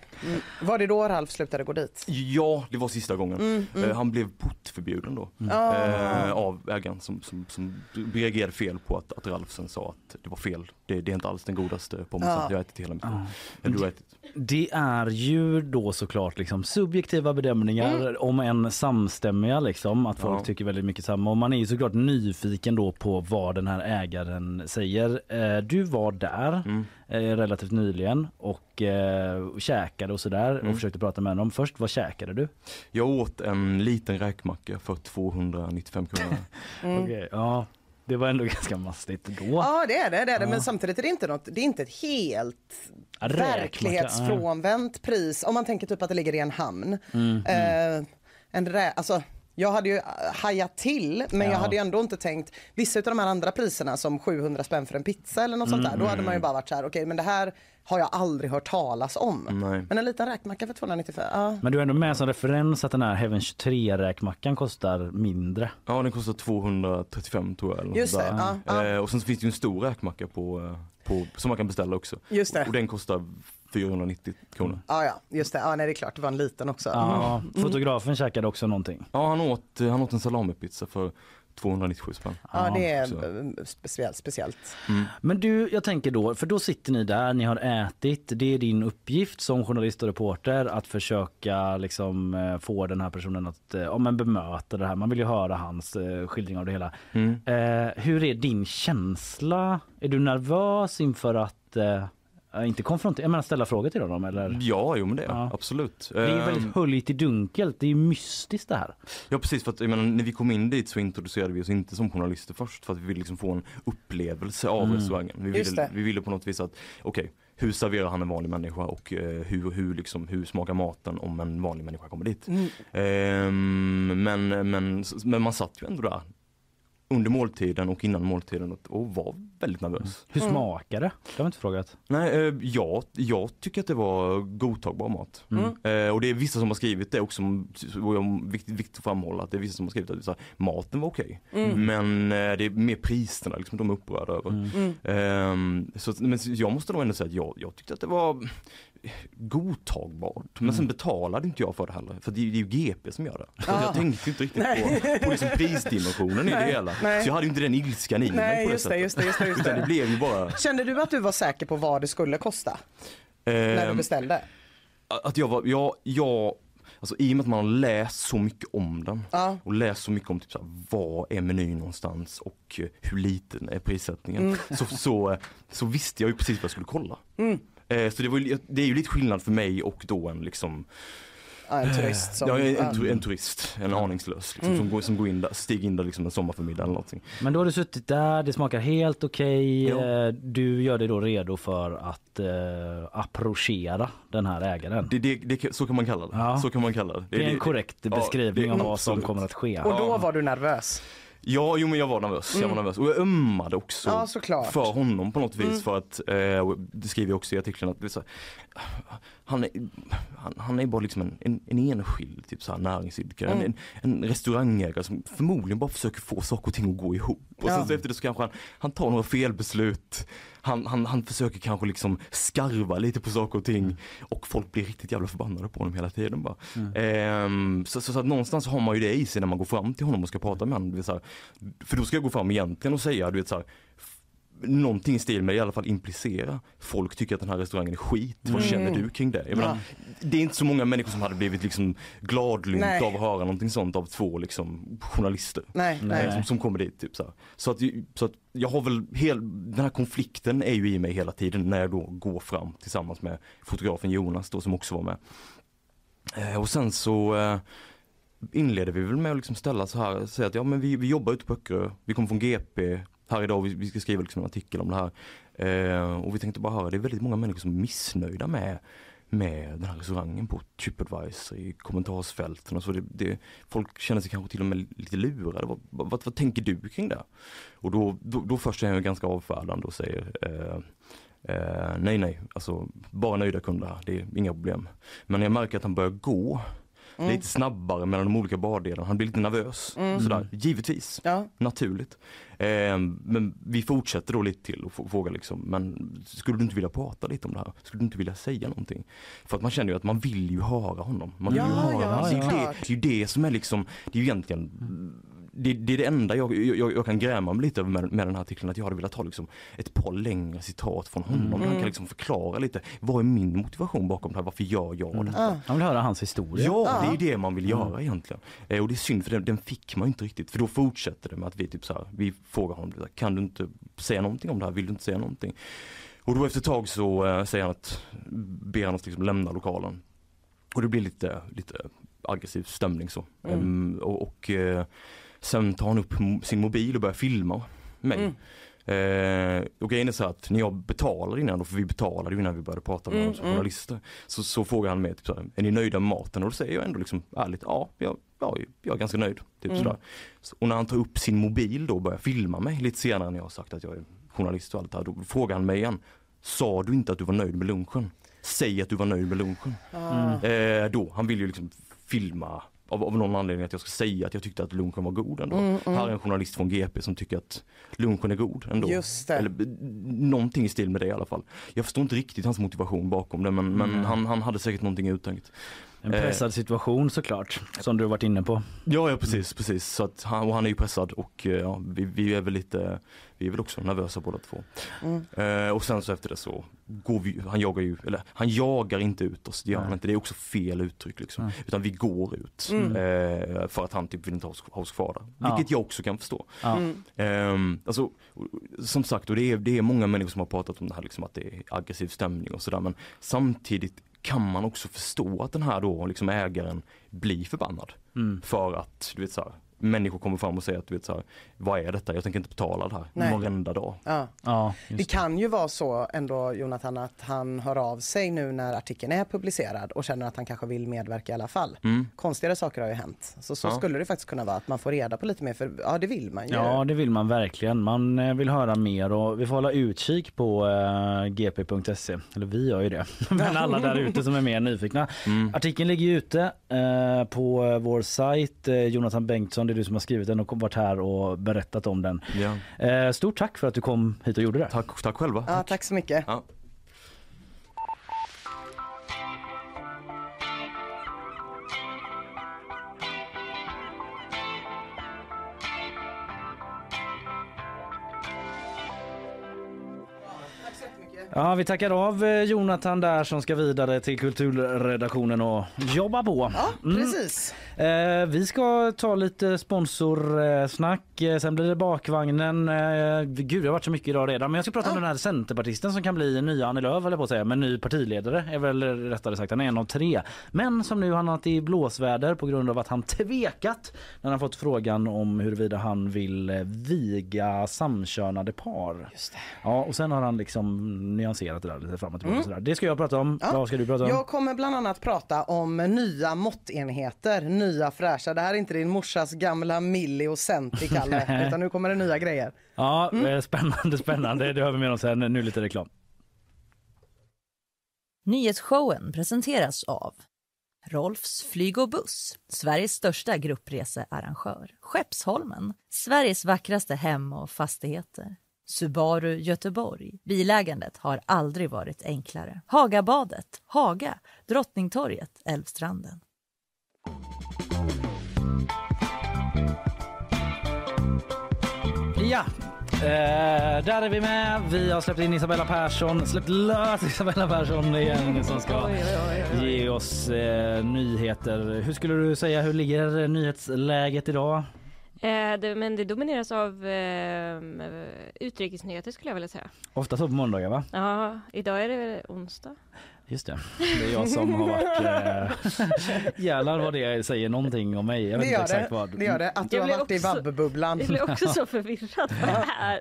Var det då Ralf slutade gå dit? Ja, det var sista gången. Mm, mm. Eh, han blev portförbjuden då. Ah. Eh, av ägaren som, som, som reagerade fel på att, att Ralf sen sa att det var fel. Det, det är inte alls den godaste pommesen Ja. jag har ätit i hela mitt liv. Ja. Har ätit. Det är ju då såklart liksom subjektiva bedömningar om en samstämmiga liksom att folk Ja. tycker väldigt mycket samma och man är ju såklart nyfiken då på vad den här ägaren säger. Eh, Du var där Mm. Eh, relativt nyligen och eh, käkade och sådär Mm. och försökte prata med honom. Först, vad käkade du? Jag åt en liten räkmacka för 295 kronor. [laughs] Mm. Okej, ja, det var ändå [laughs] ganska mastigt då. Ja det är det, det, är det. Ja. men samtidigt är det inte något, det är inte ett helt räkmacka, verklighetsfrånvänt pris om man tänker typ att det ligger i en hamn. Mm, Eh, en rä, alltså, jag hade ju eh, hajat till men Ja. jag hade ju ändå inte tänkt vissa av de här andra priserna som 700 spänn för en pizza eller något sånt där. Då hade Mm. man ju bara varit så här okej men det här har jag aldrig hört talas om. Nej. Men en liten räkmacka för 295, ja. Men du är ändå med som referens att den här Heaven 23 räkmackan kostar mindre. Ja den kostar 235 tror jag. Just det, ja, ja. Eh, och sen så finns det ju en stor räkmacka på, eh, på, som man kan beställa också. Just det. Och den kostar 490 kronor. Ja, ja, just det. Ja, nej, det är klart, det var en liten också. Ja, Mm. fotografen käkade också någonting. Ja han åt, han åt en salamipizza för 297 spänn. Ja, det är eh, speciellt. speciellt. Men du, jag tänker då, för då sitter ni där, ni har ätit. Det är din uppgift som journalist och reporter att försöka liksom eh, få den här personen att eh, ja, men bemöta det här. Man vill ju höra hans eh, skildring av det hela. Mm. Eh, hur är din känsla? Är du nervös inför att eh, eh, inte konfrontera, jag menar ställa frågor till honom eller? Ja, jo men det är Ja. absolut. Det är ju Ehm, väldigt höljt i dunkelt, det är ju mystiskt det här. Ja precis, för att jag menar, när vi kom in dit så introducerade vi oss inte som journalister först för att vi ville liksom få en upplevelse av Mm. restaurangen. Vi ville, vi ville på något vis att, okej, hur serverar han en vanlig människa och eh, hur, hur, liksom, hur smakar maten om en vanlig människa kommer dit? Mm. Ehm, men, men, men man satt ju ändå där under måltiden och innan måltiden och, var väldigt nervös. Hur Mm. smakar det? Det har vi inte frågat. Nej, eh, ja, jag tycker att det var godtagbar mat. Mm. Eh, och det är vissa som har skrivit det också, och jag, viktigt, viktigt att framhålla att det är vissa som har skrivit att så här, maten var okej. Mm. Men eh, det är mer priserna liksom, de är upprörda över. Mm. Mm. Ehm, så, men jag måste nog ändå säga att jag, jag tyckte att det var godtagbart. Men sen betalade inte jag för det heller. För det, är- det är ju GP som gör det. Ah. jag tänkte inte riktigt Nej. på, på liksom prisdimensionen i det hela. nej. Så jag hade ju inte den ilskan i mig på det just det, sättet. just det, just det, just Utan det det. blev ju bara... Kände du att du var säker på vad det skulle kosta när du ehm, beställde? att jag var, jag, jag, alltså i och med att man har läst så mycket om den Ja. och läst så mycket om typ så här, var är menyn någonstans och eh, hur liten är prissättningen. Mm. Så, så, eh, så visste jag ju precis vad jag skulle kolla. Mm. Eh, Så det, var, det är ju lite skillnad för mig och då en liksom Ja, en turist som... ja, en, ja. en, tu- en turist, en aningslös liksom, Mm. som, går, som går in där, stiger in där liksom en sommarförmiddag eller någonting. Men då har du suttit där, det smakar helt okej. Ja. Eh, Du gör dig då redo för att eh, approchera den här ägaren. Det, det, det, så kan man kalla det. Ja. Så kan man kalla det. Det är en korrekt ja, beskrivning det- av vad som kommer att ske. Och då Ja. var du nervös? Ja, jo men jag var nervös. Jag var Mm. nervös. Och jag ömmade också Ja, såklart. för honom på något vis. Mm. För att, eh, det skriver jag också i artikeln, att så han, är, han, han är bara liksom en, en, en enskild typ så här, näringsidkare. Mm. En, en restaurangägare som förmodligen bara försöker få saker och ting att gå ihop. Och Ja. sen så efter det så kanske han, han tar några felbeslut. Han, han, han försöker kanske liksom skarva lite på saker och ting. Och folk blir riktigt jävla förbannade på honom hela tiden bara. Ehm, så, så, så att någonstans har man ju det i sig när man går fram till honom och ska prata med honom. Säga, för då ska jag gå fram egentligen och säga, du vet så här, Någonting i stil med i alla fall implicera. Folk tycker att den här restaurangen är skit. Vad Mm. känner du kring det? Jag menar, det är inte så många människor som hade blivit liksom gladlynt av att höra någonting sånt av två liksom journalister. Nej, nej. Som, som kommer dit. Typ, så. Så, att, så att jag har väl, hel, den här konflikten är ju i mig hela tiden när jag då går fram tillsammans med fotografen Jonas då som också var med. Eh, och sen så eh, inleder vi väl med att liksom ställa så här, säga att ja men vi, vi jobbar ute på Öckerö, vi kommer från GP här idag, vi, vi ska skriva liksom en artikel om det här. Eh, och vi tänkte bara höra, det är väldigt många människor som är missnöjda med med den här restaurangen på Tripadvisor i kommentarsfälten och så. Det, det, folk känner sig kanske till och med lite lurade. Vad, vad, vad, tänker du kring det? Och då, då, då först är jag ganska avfärdande och säger eh, eh, nej nej, alltså bara nöjda kunder det är inga problem. Men när jag märker att han börjar gå Mm. lite snabbare mellan de olika bardelarna, han blir lite nervös. Mm. Sådär, givetvis, Ja. naturligt. Eh, men vi fortsätter då lite till och frågar liksom, men skulle du inte vilja prata lite om det här? Skulle du inte vilja säga någonting? För att man känner ju att man vill ju höra honom. Man vill Ja, ju höra ja, honom. Det, är ju det, det är ju det som är liksom, det är ju egentligen det, det är det enda jag, jag, jag kan gräma mig lite över med, med den här artikeln, att jag hade velat ha liksom ett par längre citat från honom. Mm. Han kan liksom förklara lite, vad är min motivation bakom det här? Varför gör jag det? Ah. Han vill höra hans historia. Ja, det är det man vill göra egentligen. Eh, och det är synd för den, den fick man inte riktigt. För då fortsätter det med att vi typ så här, vi frågar honom, kan du inte säga någonting om det här? Vill du inte säga någonting? Och då efter ett tag så eh, säger han att, ber han oss liksom lämna lokalen. Och det blir lite, lite aggressiv stämning så. Mm. Ehm, och och eh, sen tar han upp sin mobil och börjar filma mig. Mm. Eh, och grejen är så att när jag betalade innan, då, för vi betalade ju innan vi började prata med Mm, honom som mm. journalister. Så, så frågar han mig, typ så här, är ni nöjda med maten? Och då säger jag ändå liksom ärligt, ja, jag, ja jag är ganska nöjd. Typ Mm. sådär. Så, och när han tar upp sin mobil då och börjar filma mig lite senare när jag har sagt att jag är journalist och allt det här, då frågar han mig igen, sa du inte att du var nöjd med lunchen? Säg att du var nöjd med lunchen. Ah. Eh, då, han vill ju liksom filma av, av någon anledning att jag ska säga att jag tyckte att lunchen var god ändå. Mm, mm. Här är en journalist från GP som tycker att lunchen är god ändå. Just det. Eller någonting i stil med det i alla fall. Jag förstår inte riktigt hans motivation bakom det men, men Mm. han, han hade säkert någonting uttänkt. En pressad situation såklart, som du har varit inne på. Ja, ja precis, precis. Så att han, och han är ju pressad och eh, ja, vi, vi är väl lite, vi är väl också nervösa båda två. Eh, och sen så efter det så går vi, han jagar ju, eller han jagar inte ut oss, det gör han inte, det är också fel uttryck liksom. Nej. Utan vi går ut Mm. eh, för att han typ vill inte ha oss, ha oss kvar där. Ja. Vilket jag också kan förstå. Ja. Mm. Ehm, alltså, som sagt, och det är, det är många människor som har pratat om det här, liksom, att det är aggressiv stämning och sådär. Men samtidigt kan man också förstå att den här då, liksom ägaren blir förbannad. Mm. För att, du vet så här, människor kommer fram och säger att du vet så här, vad är detta? Jag tänker inte betala det här Nej. varenda dag. Ja. Ja, Det just. kan ju vara så ändå Jonathan att han hör av sig nu när artikeln är publicerad och känner att han kanske vill medverka i alla fall. Mm. Konstigare saker har ju hänt. Så, så Ja. skulle det faktiskt kunna vara att man får reda på lite mer för ja det vill man ju. Ja det vill man verkligen. Man eh, vill höra mer och vi får hålla utkik på eh, gp.se. Eller vi gör ju det. [laughs] Men alla där ute som är mer nyfikna. Mm. Artikeln ligger ute eh, på vår sajt. Eh, Jonathan Bengtsson, det är du som har skrivit den och varit här och berättat om den. Ja. Eh, stort tack för att du kom hit och gjorde det. Tack, tack själva. Ja, tack så mycket. Ja. Ja, vi tackar av eh, Jonathan där som ska vidare till kulturredaktionen och jobba på. Ja, precis. Eh, vi ska ta lite sponsorsnack. Eh, sen blir det bakvagnen. Eh, gud, det har varit så mycket idag redan. Men jag ska prata om den här centerpartisten som kan bli nya Annie Lööf, eller på att säga. Men ny partiledare är väl rättare sagt. Han är en av tre. Men som nu hamnat i blåsväder på grund av att han tvekat när han fått frågan om huruvida han vill viga samkönade par. Just det. Ja, och sen har han liksom nyanserat det där lite fram och tillbaka. Sådär. Det ska jag prata om. Ja. Vad ska du prata om? Jag kommer bland annat prata om nya måttenheter, nya fräscha. Det här är inte din morsas gamla Milli och Centi, Kalle, [laughs] utan nu kommer det nya grejer. Ja, eh, spännande, spännande. Det har vi med oss sen. Nu lite reklam. Nyhetsshowen presenteras av Rolfs flyg och buss, Sveriges största gruppresearrangör. Skeppsholmen, Sveriges vackraste hem och fastigheter. Subaru Göteborg. Bilägandet har aldrig varit enklare. Hagabadet, Haga, Drottningtorget, Älvstranden. Ja, eh, där är vi med. Vi har släppt in Isabella Persson, släppt lös Isabella Persson igen som ska ge oss eh, nyheter. Hur skulle du säga, hur ligger eh, nyhetsläget idag? Eh, det, men det domineras av eh, utrikesnyheter skulle jag vilja säga. Ofta så på måndagar va? Ja, idag är det onsdag. Just det, det är jag som har varit... Eh, jävlar vad det säger någonting om mig. Jag vet Det inte exakt det, vad. det gör det. Att du Jag har varit i också- vabbebubblan. Jag blir också så [laughs] förvirrad.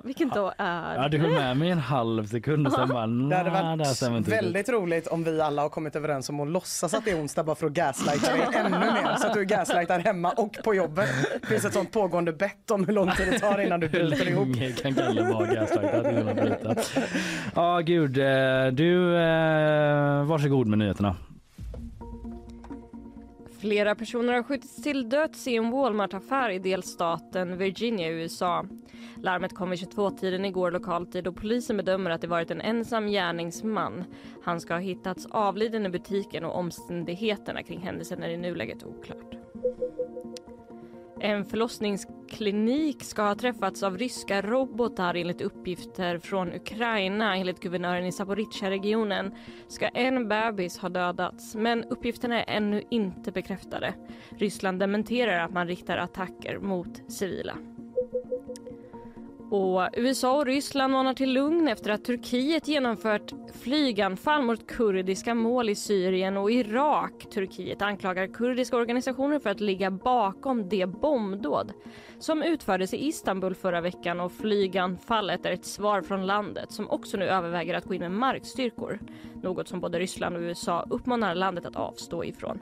Vilken dag är Ja, du höll med mig en halv sekund och sen bara... Det hade "Nja, det varit inte riktigt." väldigt roligt om vi alla har kommit överens om att låtsas att det är onsdag bara för att gaslighta dig ännu mer. Så att du gaslightar hemma och på jobbet. Det finns ett sånt pågående bett om hur lång tid det tar innan du Hur bryter ihop. länge kan Kalle vara gaslightad innan han bryter? Ja, gud. eh, Du, eh, Eh, varsågod med nyheterna. Flera personer har skjutits till döds i en Walmart-affär i delstaten Virginia i USA. Larmet kom vid 22-tiden igår lokal tid och polisen bedömer att det varit en ensam gärningsman. Han ska ha hittats avliden i butiken och omständigheterna kring händelsen är i nuläget oklart. En förlossningsklinik ska ha träffats av ryska robotar enligt uppgifter från Ukraina. Enligt guvernören i Zaporizjzja-regionen ska en bebis ha dödats, men uppgifterna är ännu inte bekräftade. Ryssland dementerar att man riktar attacker mot civila. Och USA och Ryssland manar till lugn efter att Turkiet genomfört flyganfall mot kurdiska mål i Syrien och Irak. Turkiet anklagar kurdiska organisationer för att ligga bakom det bombdåd som utfördes i Istanbul förra veckan och flyganfallet är ett svar från landet som också nu överväger att gå in med markstyrkor. Något som både Ryssland och USA uppmanar landet att avstå ifrån.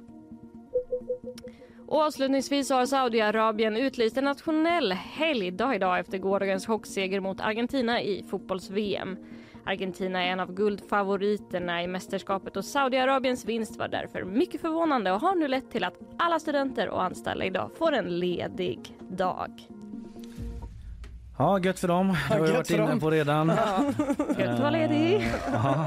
Och avslutningsvis har Saudiarabien utlyst en nationell helgdag idag efter gårdagens chockseger mot Argentina i fotbolls-VM. Argentina är en av guldfavoriterna i mästerskapet och Saudiarabiens vinst var därför mycket förvånande och har nu lett till att alla studenter och anställda idag får en ledig dag. Ja, gött för dem. Det har vi varit för inne dem. på redan. Gött att vara ledig. Ja.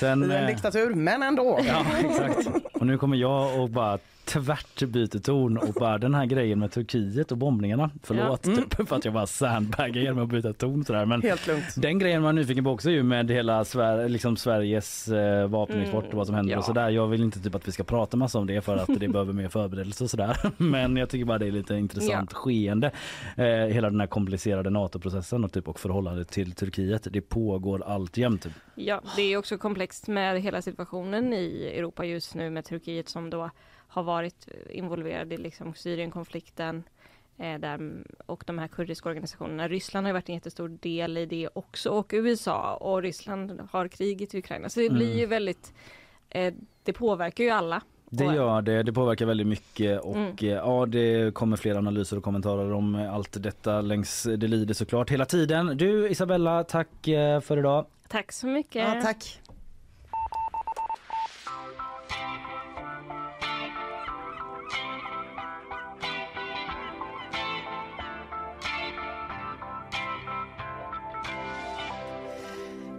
Sen, I en eh, diktatur, men ändå. Ja, exakt. Och nu kommer jag och bara tvärt byter ton och bara den här grejen med Turkiet och bombningarna. Förlåt typ, för att jag bara sandbaggar genom att byta ton sådär. Men Helt lugnt. den grejen man är nyfiken på också är ju med hela Sver liksom Sveriges eh, vapenexport och vad som händer Ja. och sådär. Jag vill inte typ att vi ska prata massa om det för att det behöver mer förberedelse och sådär. [laughs] Men jag tycker bara det är lite intressant skeende. Eh, hela den här komplicerade NATO-processen och typ och förhållandet till Turkiet. Det pågår alltjämt. Typ. Ja, det är också komplext med hela situationen i Europa just nu med Turkiet som då har varit involverade i liksom Syrienkonflikten eh, där, och de här kurdiska organisationerna. Ryssland har ju varit en jättestor del i det också och USA och Ryssland har kriget i Ukraina. Så det blir ju väldigt, eh, det påverkar ju alla. Det gör det, det påverkar väldigt mycket och Mm. eh, ja det kommer fler analyser och kommentarer om allt detta längs det lider såklart hela tiden. Du Isabella, tack eh, för idag. Tack så mycket. Ja, tack.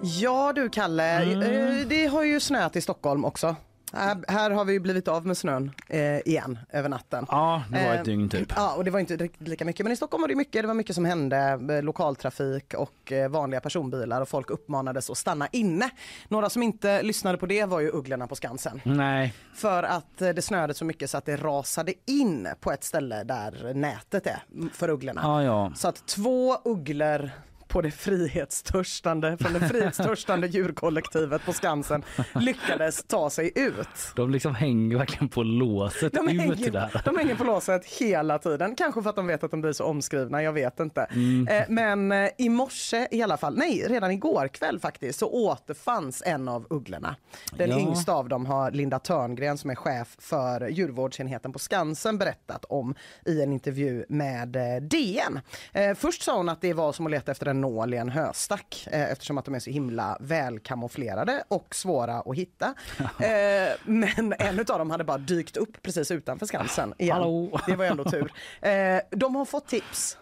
Ja du Kalle, eh, det har ju snöat i Stockholm också. Här, här har vi ju blivit av med snön eh, igen över natten. Ja, det var Eh, ett dygn typ. Ja, och det var inte lika mycket. Men i Stockholm var det mycket. Det var mycket som hände. eh, Lokaltrafik och eh, vanliga personbilar och folk uppmanades att stanna inne. Några som inte lyssnade på det var ju ugglorna på Skansen. Nej, För att eh, det snöade så mycket så att det rasade in på ett ställe där nätet är mm, för ugglorna. ja ja. Så att två ugglor på det frihetstörstande, från det frihetstörstande djurkollektivet på Skansen lyckades ta sig ut. De liksom hänger verkligen på låset De ut hänger, där. de hänger på låset hela tiden. Kanske för att de vet att de blir så omskrivna, jag vet inte. Mm. Eh, men eh, i morse i alla fall, nej redan igår kväll faktiskt, så återfanns en av ugglorna. Den Ja. yngsta av dem har Linda Törngren som är chef för djurvårdsenheten på Skansen berättat om i en intervju med eh, DN. Först sa hon att det var som att leta efter en nål i en höstack eh, eftersom att de är så himla välkamouflerade och svåra att hitta. [laughs] Eh, men en av dem hade bara dykt upp precis utanför Skansen [laughs] igen. Hallå. Det var ändå tur. Eh, de har fått tips.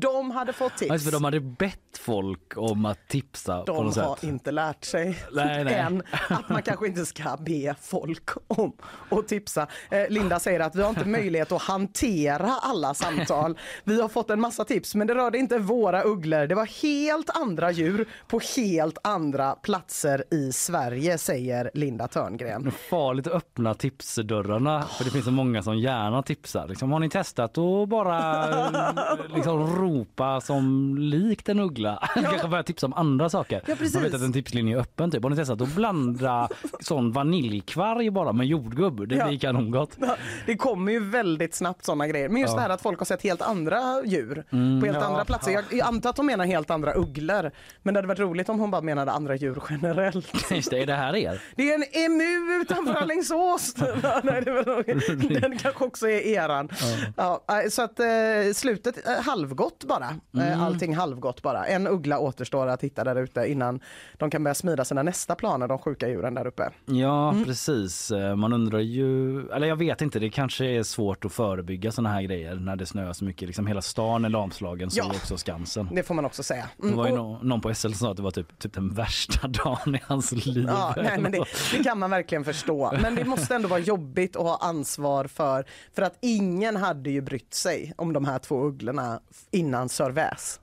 De hade fått tips. Alltså, för de hade bett folk om att tipsa på De något har sätt. inte lärt sig Nej, nej. än att man kanske inte ska be folk om att tipsa. Eh, Linda säger att vi har inte möjlighet att hantera alla samtal. Vi har fått en massa tips men det rörde inte våra ugglor. Det var helt andra djur på helt andra platser i Sverige säger Linda Törngren. Det är farligt att öppna tipsdörrarna för det finns så många som gärna tipsar. Liksom, har ni testat att bara eh, liksom, ropa som likt en uggla? [laughs] Kanske börja tipsa om andra saker. Ja, precis. Man vet att en tipslinje är öppen. Typ. Har ni testat att blanda [laughs] sån vaniljkvarg bara med jordgubb? Det Ja. blir kanongott. Ja, Det kommer ju väldigt snabbt såna grejer. Men just Ja. det här att folk har sett helt andra djur Mm, på helt ja, andra platser. Jag, jag antar att de menar helt andra ugglor. Men det hade varit roligt om hon bara menade andra djur generellt. [laughs] Just det, är det här er? Det är en emu utanför Alingsås. Ja, Nej, det var nog- Den kanske också är eran. Ja. eh, så att eh, slutet eh, halvgott bara. Mm. Eh, allting halvgott bara. En uggla återstår att hitta där ute innan de kan börja smida sina nästa planer, de sjuka djuren där uppe. Ja, Mm. precis. Eh, Man undrar ju, eller jag vet inte, det kanske är svårt att förebygga såna här grejer när det snöar så mycket. Liksom hela stan är lamslagen, så Ja. också Skansen. Det får man också säga. Det Mm, var ju och- nå- någon på SL som sa att det var typ, typ den värsta [laughs] dagen i hans liv. Ja, nej, men det, det kan man verkligen förstå. Men det måste ändå vara jobbigt att ha ansvar för, för att ingen hade ju brytt sig om de här två ugglorna innan Sir Väs.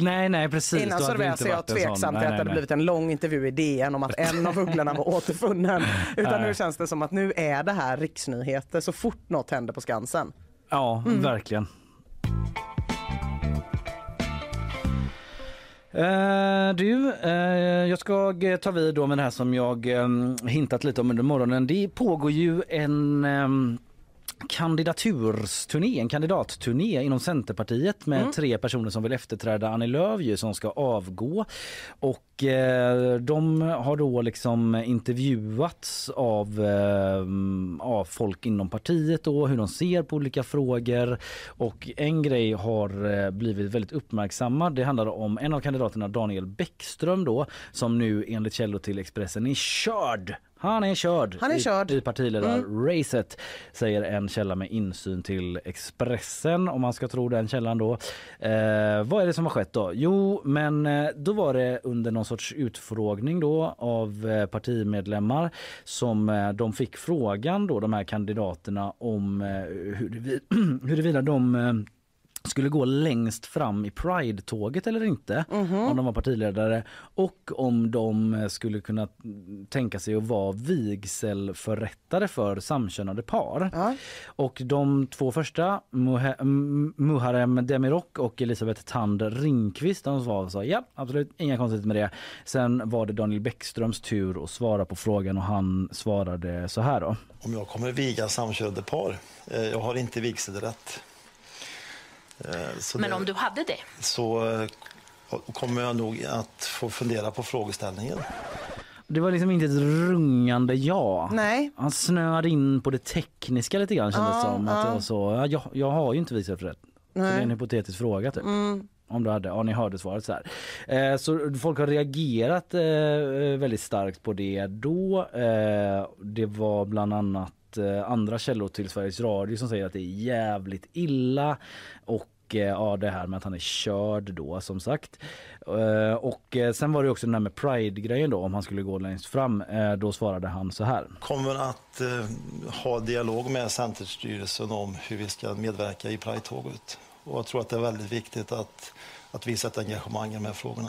Nej, nej precis. Innan Då Sir hade det Väs inte är jag tveksam till nej, att det hade nej. blivit en lång intervju i DN om att en av ugglorna var [laughs] återfunnen. Utan nu känns det som att nu är det här riksnyheter så fort något händer på Skansen. Ja, Mm. verkligen. Eh, du, eh, jag ska ta vid då med det här som jag eh, hintat lite om under morgonen. Det pågår ju en kandidatursturné, en kandidatturné inom Centerpartiet med Mm. tre personer som vill efterträda Annie Lööf som ska avgå. Och eh, de har då liksom intervjuats av, eh, av folk inom partiet då, hur de ser på olika frågor. Och en grej har eh, blivit väldigt uppmärksammad. Det handlar om en av kandidaterna Daniel Bäckström då som nu enligt källor till Expressen är körd Han är körd, Han är i, körd. Mm. i partiledarracet säger en källa med insyn till Expressen om man ska tro den källan då. Eh, vad är det som har skett då? Jo, men eh, då var det under någon sorts utfrågning då av eh, partimedlemmar som eh, de fick frågan då de här kandidaterna om eh, huruvida, [clears throat] huruvida de skulle gå längst fram i Pride-tåget eller inte om de var partiledare och om de skulle kunna tänka sig att vara vigselförrättare för samkönade par. Ja. Och de två första, Muharrem Demirok och Elisabeth Tand Ringqvist, de svarade och sa ja, absolut, inga konstigheter med det. Sen var det Daniel Bäckströms tur att svara på frågan och han svarade så här då. om jag kommer viga samkönade par. Eh, Jag har inte vigselrätt. Eh, Så Men det- om du hade det? Så eh, kommer jag nog att få fundera på frågeställningen. Det var liksom inte ett rungande ja. Nej. Han snöade in på det tekniska lite grann kändes Ja, som. Att ja. det var så, ja, jag, jag har ju inte vigselrätt. Så det är en hypotetisk fråga typ. Mm. Om du hade, ja ni hörde svaret så här. Eh, så folk har reagerat eh, väldigt starkt på det då. Eh, det var bland annat enligt eh, andra källor till Sveriges Radio som säger att det är jävligt illa. Och eh, ja, det här med att han är körd då som sagt. Eh, och sen var det också den här med Pride-grejen då om han skulle gå längst fram. Då svarade han så här. Kommer att eh, ha dialog med Centerstyrelsen om hur vi ska medverka i Pride-tåget. Och jag tror att det är väldigt viktigt att, att visa ett engagemang i de här frågorna.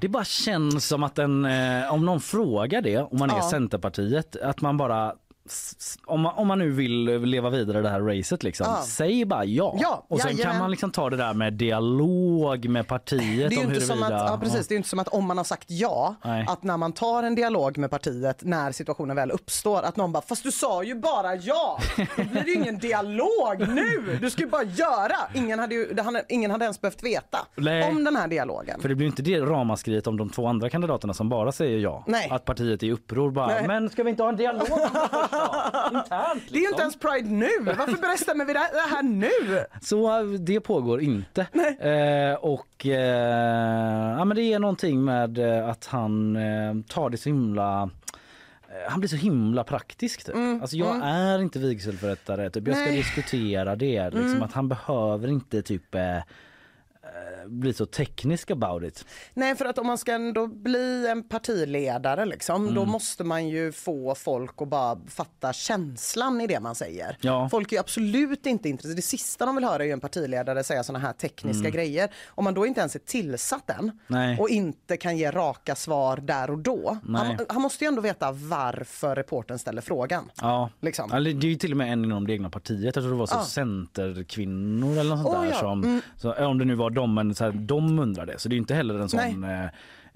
Det bara känns som att en, eh, om någon frågar det, om man är. Centerpartiet, att man bara om man, om man nu vill leva vidare i det här racet liksom, Ja. säg bara ja. Ja, och sen jajamän. kan man liksom ta det där med dialog med partiet Det är ju inte som att, ja, precis, det är ju inte som att om man har sagt ja, Nej. att när man tar en dialog med partiet när situationen väl uppstår, att någon bara fast du sa ju bara ja, då blir det ju ingen dialog nu, du ska ju bara göra. Ingen hade, ju, hade, ingen hade ens behövt veta Nej. om den här dialogen. För det blir inte det ramaskriet om de två andra kandidaterna som bara säger ja. Nej. Att partiet är i uppror bara, men ska vi inte ha en dialog [laughs] då? Internt Det är ju inte liksom. ens Pride nu, varför bestämmer vi det här nu? Så det pågår inte. Eh, och eh, ja, men det är någonting med eh, att han eh, tar det så himla eh, han blir så himla praktisk. Typ. Alltså jag är inte vigselförrättare. Typ. Jag ska Nej. diskutera det. Liksom, Att han behöver inte typ eh, bli så teknisk about it. Nej för att om man ska ändå bli en partiledare liksom, Mm. då måste man ju få folk att bara fatta känslan i det man säger. Ja. Folk är ju absolut inte intresserade, det sista de vill höra är en partiledare säga såna här tekniska grejer. Om man då inte ens är tillsatt än Mm. Nej. och inte kan ge raka svar där och då. Han, han måste ju ändå veta varför reporten ställer frågan. Ja. Liksom. Eller det är ju till och med en inom det egna partiet. Jag tror det var så Ja. centerkvinnor eller något sånt Oh, där. ja. Som, Mm. så, om det nu var de, men så här, de undrar det. Så det är inte heller en sån eh,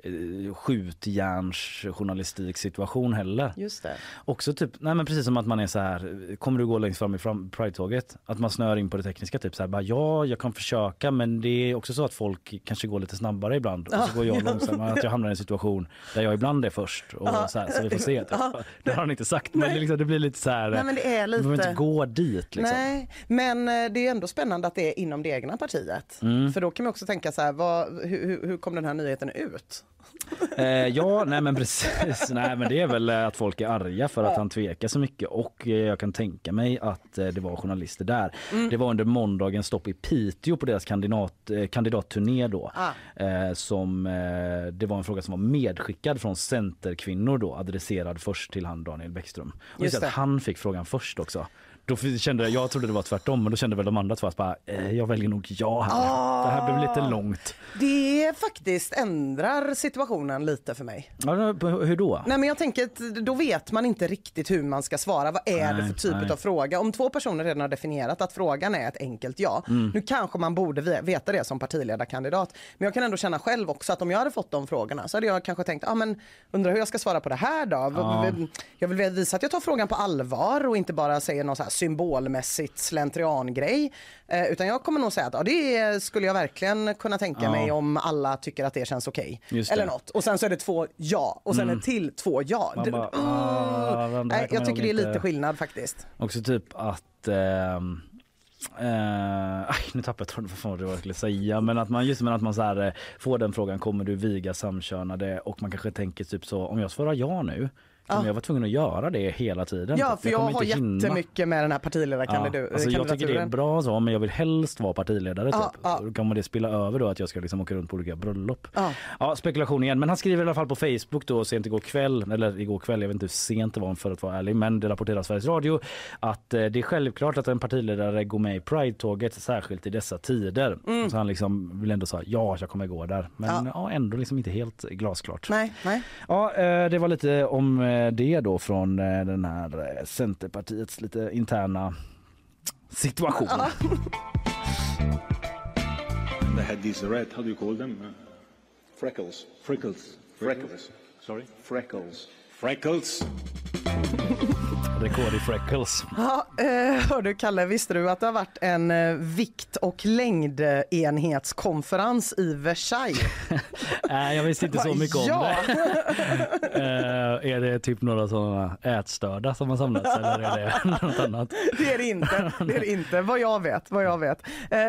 eh, skjutjärnsjournalistik situation heller. Just det. Också typ, nej men precis som att man är så här, kommer du gå längst fram i fram, Pride-tåget? Att man snör in på det tekniska typ så här, bara ja jag kan försöka men det är också så att folk kanske går lite snabbare ibland och så går jag [laughs] långsammare, att jag hamnar i en situation där jag ibland är först och så här, så vi får se. [laughs] Typ. Det har han inte sagt men det, liksom, det blir lite så här, Nej, men det är vi behöver lite- inte gå dit liksom. Nej, men eh, det är ändå spännande att det är inom det egna partiet. Mm. För då kan man också tänka så här, vad, hur, hur- hur kom den här nyheten ut? [laughs] Eh, ja, nej men precis. [laughs] Nej men det är väl eh, att folk är arga för att han tvekar så mycket och eh, jag kan tänka mig att eh, det var journalister där. Det var under måndagens stopp i Piteå på deras kandidat, kandidatturné då. Ah. Eh, som, eh, det var en fråga som var medskickad från Centerkvinnor då adresserad först till han Daniel Bäckström. Och just det. att han fick frågan först också. Då kände jag, jag trodde det var tvärtom men då kände väl de andra två att bara, eh, jag väljer nog ja här. Det här blev lite långt. Det faktiskt ändrar situationen lite för mig. Ja, hur då? Nej men jag tänker att då vet man inte riktigt hur man ska svara. Vad är det Nej, för typ nej. av fråga? Om två personer redan har definierat att frågan är ett enkelt ja. Mm. Nu kanske man borde ve- veta det som partiledarkandidat. Men jag kan ändå känna själv också att om jag hade fått de frågorna så hade jag kanske tänkt, ah, men undrar hur jag ska svara på det här då? Ja. Jag vill visa att jag tar frågan på allvar och inte bara säger någon så här symbolmässigt slentriangrej. Eh, utan jag kommer nog säga att ja, det skulle jag verkligen kunna tänka Ja. mig om alla tycker att det känns okej. Det. Eller något. Och sen så är det två ja och sen Mm. en till två ja. Man bara, ah, den här Nej, jag tycker det är lite skillnad faktiskt. Också typ att ehm, Eh, aj, [laughs] nu tappade jag tråden, vad var det jag skulle säga. Men att man just men att man så här, eh, får den frågan, kommer du viga samkönade? Och man kanske tänker typ så, om jag svarar ja nu, kommer jag vara tvungen att göra det hela tiden? Ja, Typ, för jag, kommer har inte hinna. jättemycket med den här partiledarkandidaturen. alltså jag tycker det är bra så men jag vill helst vara partiledare typ. Ja, ja. Så Då kommer det spilla över då att jag ska liksom åka runt på olika bröllop. Ja. Ja, spekulation igen. Men han skriver i alla fall på Facebook då sent igår kväll, eller igår kväll, jag vet inte hur sent det var för att vara ärlig, men det rapporterar Sveriges Radio att eh, det är självklart att en partiledare går med i Pride-tåget, särskilt i dessa tider. Så han liksom vill ändå säga ja, jag kommer gå där. Men Mm. Ja. ja. ändå liksom inte helt glasklart. Nej, nej. Ja, eh, det var lite om eh, det då från eh, den här eh, Centerpartiets lite interna situation. They had these red, how do you call them? Freckles. Freckles. Freckles. Sorry? Freckles. Freckles. Rekord i freckles. Ja, eh, hör du Kalle, visste du att det har varit en eh, vikt och längdenhetskonferens i Versailles? [laughs] Nej, jag visste inte så mycket om ja. det. [laughs] Eh, är det typ några sådana ätstörda som har samlats eller är det [laughs] något annat? Det är det inte, det är det inte vad jag vet. Vad jag vet.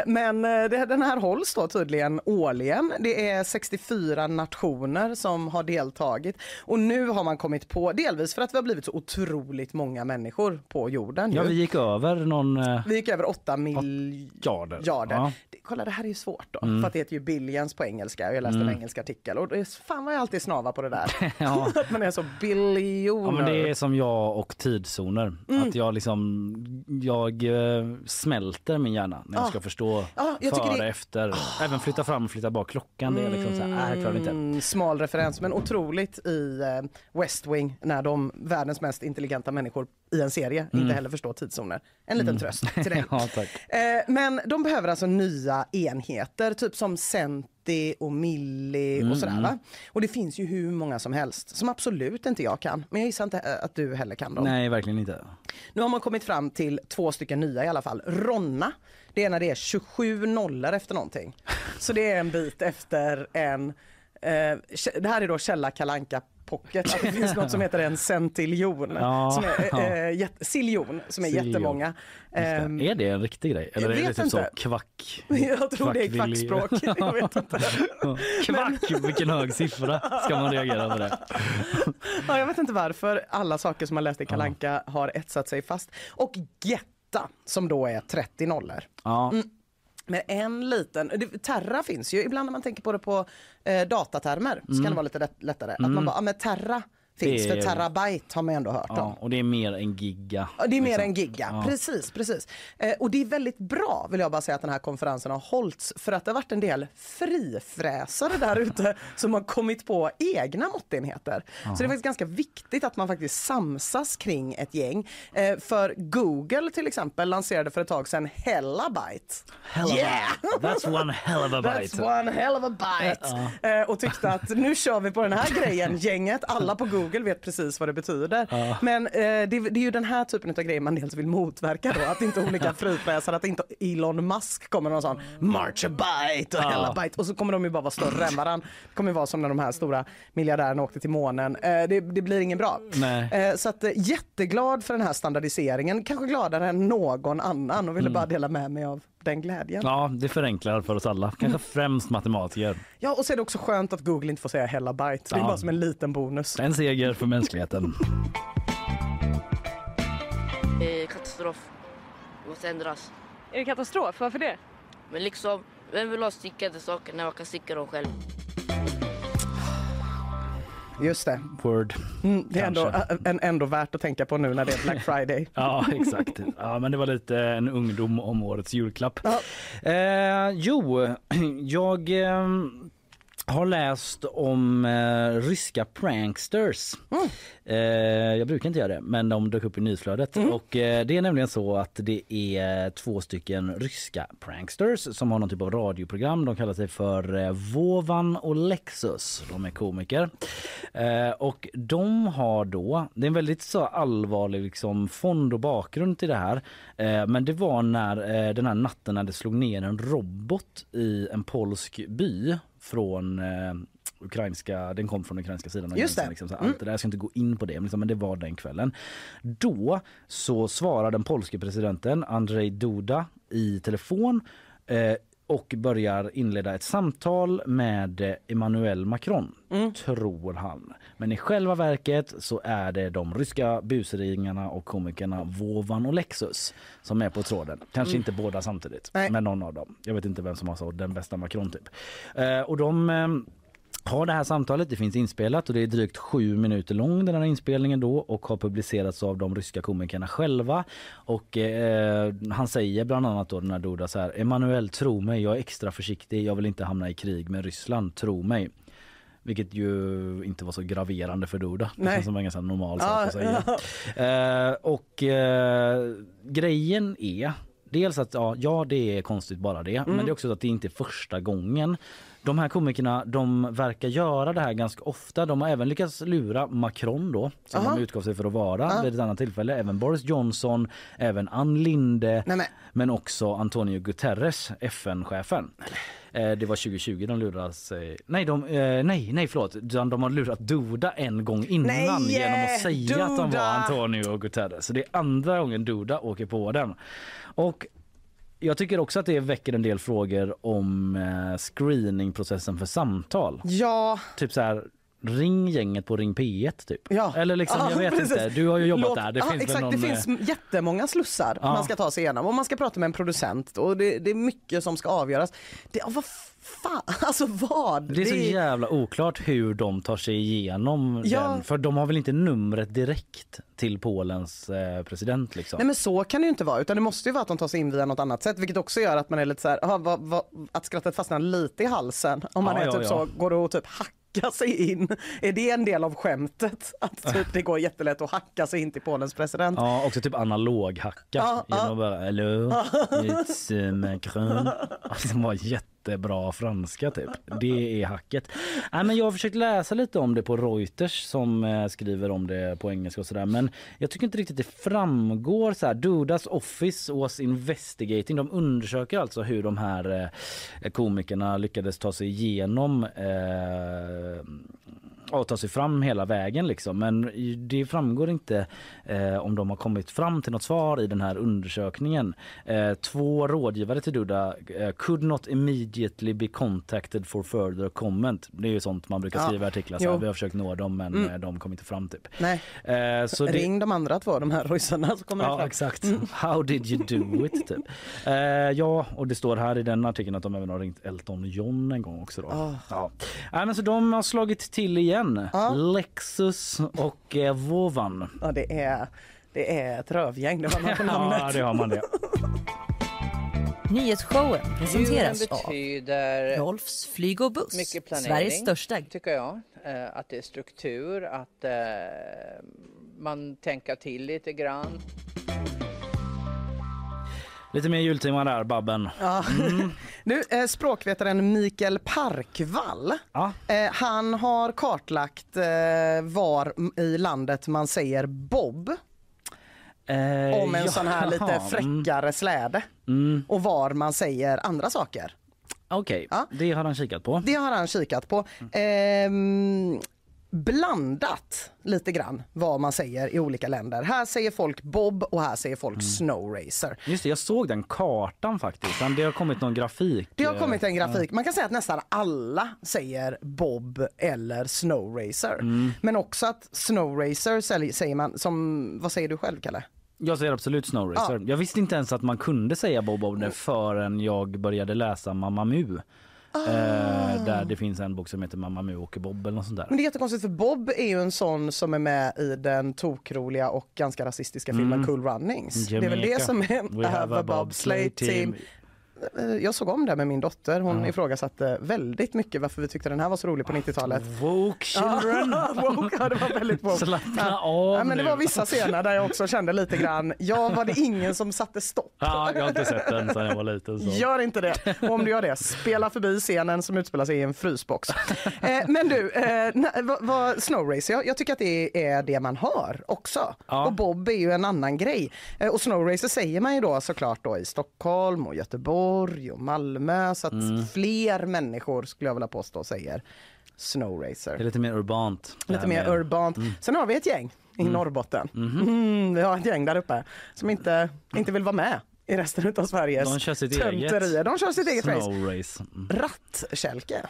Men det, den här hålls då tydligen årligen. Det är 64 nationer som har deltagit och nu har man kommit på, delvis för att vi har blivit så otroligt många människor på jorden. Ja, ju. vi gick över någon... eh, Vi gick över 8 miljarder. Jarder. Ja. Kolla det här är ju svårt då, Mm. för att det heter ju billions på engelska. Jag läste en Mm. engelsk artikel och det är, fan vad jag alltid snavar på det där. [laughs] Ja. [laughs] att man är så biljoner. Ja, men det är som jag och tidszoner. Mm. Att jag liksom, jag eh, smälter min hjärna när jag Ah. ska förstå Ja, jag före, det- Ah. efter. Även flytta fram och flytta bak klockan. Det är liksom så här, klarar inte. Mm, smal referens men otroligt i eh, West Wing när de världens mest intelligenta människor i en serie Mm. inte heller förstår tidszoner. En liten Mm. tröst till [laughs] dig. ja. Eh, men de behöver alltså nya enheter, typ som centi och milli Mm, och sådär. Va? Och det finns ju hur många som helst som absolut inte jag kan. Men jag gissar inte eh, att du heller kan dem. Nej, verkligen inte. Nu har man kommit fram till två stycken nya i alla fall. Ronna, det är när det är 27 nollor efter någonting. Så det är en bit efter en, eh, det här är då källa Kalanka Pocket, att det finns något som heter en centiljon, [laughs] Ja, som är, ja. eh, jätte, siljon, som är Siljon. jättemånga. Ehm, Är det en riktig grej? Eller är det typ så kvack? [laughs] Jag tror det är kvackspråk. [laughs] Jag vet inte. Kvack, vilken hög siffra ska man reagera på det. Ja, jag vet inte varför alla saker som man läst i Kalanka har etsat sig fast. Och Getta som då är 30 nollor. Ja. Mm. Men en liten, Terra finns ju, ibland när man tänker på det på eh, datatermer så Mm. kan det vara lite lätt, lättare. Att Mm. man bara, ja men Terra finns, Det för är- terabyte har man ändå hört om. Ja, och det är mer en giga. Ja, det är mer liksom. än giga, Ja. precis. precis. Eh, och det är väldigt bra vill jag bara säga att den här konferensen har hållits för att det har varit en del frifräsare där ute [laughs] som har kommit på egna måttenheter. Så det är faktiskt ganska viktigt att man faktiskt samsas kring ett gäng. Eh, för Google till exempel lanserade för ett tag sedan Hellabyte. Hell of a- Yeah! That's one hell of a bite. That's one hell of a bite. Eh, och tyckte att nu kör vi på den här grejen, gänget. Alla på Google vet precis vad det betyder. Ja. Men eh, det, det är ju den här typen av grejer man dels vill motverka då. Att inte olika [laughs] frifräsare, att inte Elon Musk kommer någon sån march a bite och Ja. hell a bite. Och så kommer de ju bara vara större än varandra. Det kommer vara som när de här stora miljardärerna åkte till månen. Eh, det, det blir ingen bra. Eh, så att, eh, jätteglad för den här standardiseringen. Kanske gladare än någon annan och ville Mm. bara dela med mig av den glädjen. Ja, det förenklar för oss alla. Kanske främst matematiker. Ja, och så är det också skönt att Google inte får säga hella byte. Det är Ja. bara som en liten bonus. En seger för mänskligheten. Eh, katastrof. Det måste ändras. Är det katastrof? Varför det? Men liksom, vem vill ha stickade saker när man kan sticka dem själv? Just det. Word. Mm, det är ändå, en, ändå värt att tänka på nu när det är Black Friday. [laughs] Ja, exakt. Ja, men det var lite en ungdom om årets julklapp. Eh, jo, [clears throat] jag eh, har läst om eh, ryska pranksters. Eh, jag brukar inte göra det, men de dök upp i nyhetsflödet. Och eh, det är nämligen så att det är två stycken ryska pranksters som har någon typ av radioprogram. De kallar sig för eh, Vovan och Lexus. De är komiker. Eh, och de har då, det är en väldigt så allvarlig liksom fond och bakgrund till det här. Eh, men det var när den här natten när det slog ner en robot i en polsk by från eh, ukrainska, den kom från ukrainska sidan av gränsen. Liksom, så Mm. allt det där, jag ska inte gå in på det, men, liksom, men det var den kvällen. Då så svarar den polske presidenten Andrzej Duda i telefon eh, och börjar inleda ett samtal med eh, Emmanuel Macron, tror han. Men i själva verket så är det de ryska busringarna och komikerna Vovan och Lexus som är på tråden. Kanske Mm. inte båda samtidigt, Nej. men någon av dem. Jag vet inte vem som har så den bästa Macron typ. Eh, och de eh, har det här samtalet, det finns inspelat och det är drygt sju minuter lång den här inspelningen då och har publicerats av de ryska komikerna själva. Och eh, han säger bland annat då den här Duda så här, Emanuel tro mig, jag är extra försiktig, jag vill inte hamna i krig med Ryssland, tro mig. Vilket ju inte var så graverande för Duda. Det känns som en ganska normal sak Ja, att säga. [laughs] Eh, och eh, grejen är dels att ja, ja det är konstigt bara det. Mm. Men det är också att det inte är första gången. De här komikerna de verkar göra det här ganska ofta. De har även lyckats lura Macron då som Aha. de utgav sig för att vara Ja. vid ett annat tillfälle. Även Boris Johnson, även Ann Linde Nej, men. men också Antonio Guterres, FN-chefen. Eh, det var 2020 de lurade sig. Nej, de, eh, nej, nej förlåt. Utan De har lurat Duda en gång innan Nej, genom att säga att de Duda! var Antonio Guterres. Så det är andra gången Duda åker på den. Och jag tycker också att det väcker en del frågor om eh, screeningprocessen för samtal. Ja, Typ så här, ring gänget på Ring P1 typ. Ja. Eller liksom, Ja, jag vet precis. inte. Du har ju jobbat Låt- där. Det ja, finns exakt, väl någon, det eh, finns jättemånga slussar Ja. man ska ta sig igenom och man ska prata med en producent och det, det är mycket som ska avgöras. Det, vad fan, [laughs] alltså vad? Det är så jävla oklart hur de tar sig igenom Ja. den. För de har väl inte numret direkt till Polens eh, president liksom. Nej men så kan det ju inte vara utan det måste ju vara att de tar sig in via något annat sätt vilket också gör att man är lite så här, aha, vad, vad, att skrattet fastnar lite i halsen om man är typ så, går att typ hacka sig in? Är det en del av skämtet? Att typ det går jättelätt att hacka sig in till Polens president? Ja, också typ analog hacka. Ja, Genom ja. att bara hello, it's uh, Macron. Alltså, Det var jättebra franska typ. Det är hacket. Nej, men jag har försökt läsa lite om det på Reuters som eh, skriver om det på engelska och sådär. Men jag tycker inte riktigt det framgår så här. Dudas office was investigating. De undersöker alltså hur de här eh, komikerna lyckades ta sig igenom eh, och ta sig fram hela vägen liksom. Men det framgår inte eh, om de har kommit fram till något svar i den här undersökningen. Eh, två rådgivare till Duda eh, could not immediately be contacted for further comment. Det är ju sånt man brukar Ja. skriva i artiklar. Så vi har försökt nå dem men Mm. eh, de kom inte fram typ. Nej. Eh, så det, Ring de andra två, de här ryssarna så kommer det Ja fram. exakt. How did you do it? Typ. Eh, ja och det står här i den artikeln att de även har ringt Elton John en gång också. Då. Ah. Ja. Men så de har slagit till igen. Lexus och eh, Vovan. Ja det är, det är ett rövgäng, det var man på [laughs] namnet. ja det har man det. [laughs] Nyhetsshowen presenteras av Rolfs flyg och buss, mycket planering, Sveriges största tycker jag. Eh, Att det är struktur, att eh, man tänker till lite grann. Lite mer jultema där Babben. Ja. [laughs] Nu, eh, språkvetaren Mikael Parkvall, eh, han har kartlagt eh, var i landet man säger bob. Eh, om en sån här lite jaha, fräckare släde. Mm. Och var man säger andra saker. Okej, det har han kikat på. Det har han kikat på. Ehm, blandat lite grann vad man säger i olika länder. Här säger folk bob och här säger folk snow racer. Just det, jag såg den kartan faktiskt. Det har kommit någon grafik. Det har kommit en eh, grafik. Man kan säga att nästan alla säger bob eller snow racer. Mm. Men också att snow racer säl- säger man som, vad säger du själv Kalle? Jag säger absolut Snow Racer. Jag visste inte ens att man kunde säga Bob Bob det förrän jag började läsa Mamma Mu. Eh, där det finns en bok som heter Mamma Mu åker Bob eller något sånt där. Men det är jättekonstigt för Bob är ju en sån som är med i den tokroliga och ganska rasistiska filmen Mm. Cool Runnings. Det är väl Jamaica. det som är We have a bobsleigh team. Eh, Jag såg om det med min dotter. Hon Ja. ifrågasatte väldigt mycket varför vi tyckte den här var så rolig på 90-talet. Woke children! Ja, [laughs] woke, ja, det var väldigt woke. Slappna av ja, men Det var vissa scener där jag också kände lite grann, ja var det ingen som satte stopp? Ja, jag har inte sett den sedan jag var liten. Så. Gör inte det. Och om du gör det, spela förbi scenen som utspelar sig i en frysbox. Eh, men du, eh, Snow Race, jag, jag tycker att det är det man hör också. Ja. Och Bob är ju en annan grej. Eh, och Snow Racer säger man ju då såklart då i Stockholm och Göteborg och Malmö. Så att Mm. fler människor skulle jag vilja påstå säger Snow Det är lite mer urbant. Lite mer med- urbant. Mm. Sen har vi ett gäng i Mm. Norrbotten. Mhm. Mm, vi har ett gäng där uppe som inte, inte vill vara med i resten av Sveriges De kör sitt tönterier. eget De kör sitt eget race. Mm. Rattkälke.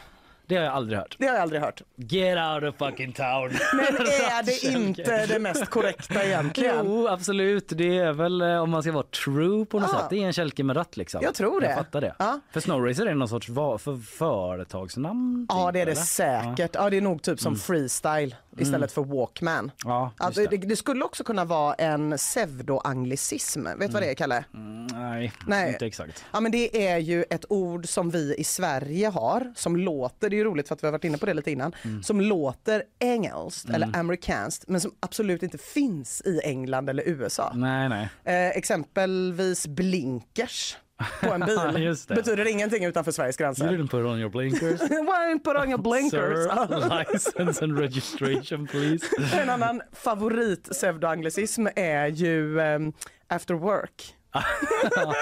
Det har jag aldrig hört. Det har jag aldrig hört. Get out of fucking town. [laughs] Men [laughs] är det inte det mest korrekta egentligen? Jo, absolut. Det är väl eh, om man ska vara true på något Ja. sätt. Det är en kälke med ratt liksom. Jag tror det. Jag fattar det. Ja. För Snowracer är någon sorts för företagsnamn? Ja typ, det är det eller? säkert. Ja. det är nog typ som Mm. freestyle istället för walkman. Ja, just det. det. Det, skulle också kunna vara en pseudoanglicism. Vet du vad det är Kalle? Mm, nej, Nej. inte exakt. Ja men det är ju ett ord som vi i Sverige har som låter, det är roligt för att vi har varit inne på det lite innan, Mm. som låter engelskt eller amerikanskt men som absolut inte finns i England eller USA. Nej, nej. Eh, exempelvis blinkers på en bil [laughs] Just det. betyder ingenting utanför Sveriges You gränser. didn't put on your blinkers. [laughs] Why put on your [laughs] blinkers? Sir, license and registration please. En annan favorit pseudoanglicism är ju ehm, after work.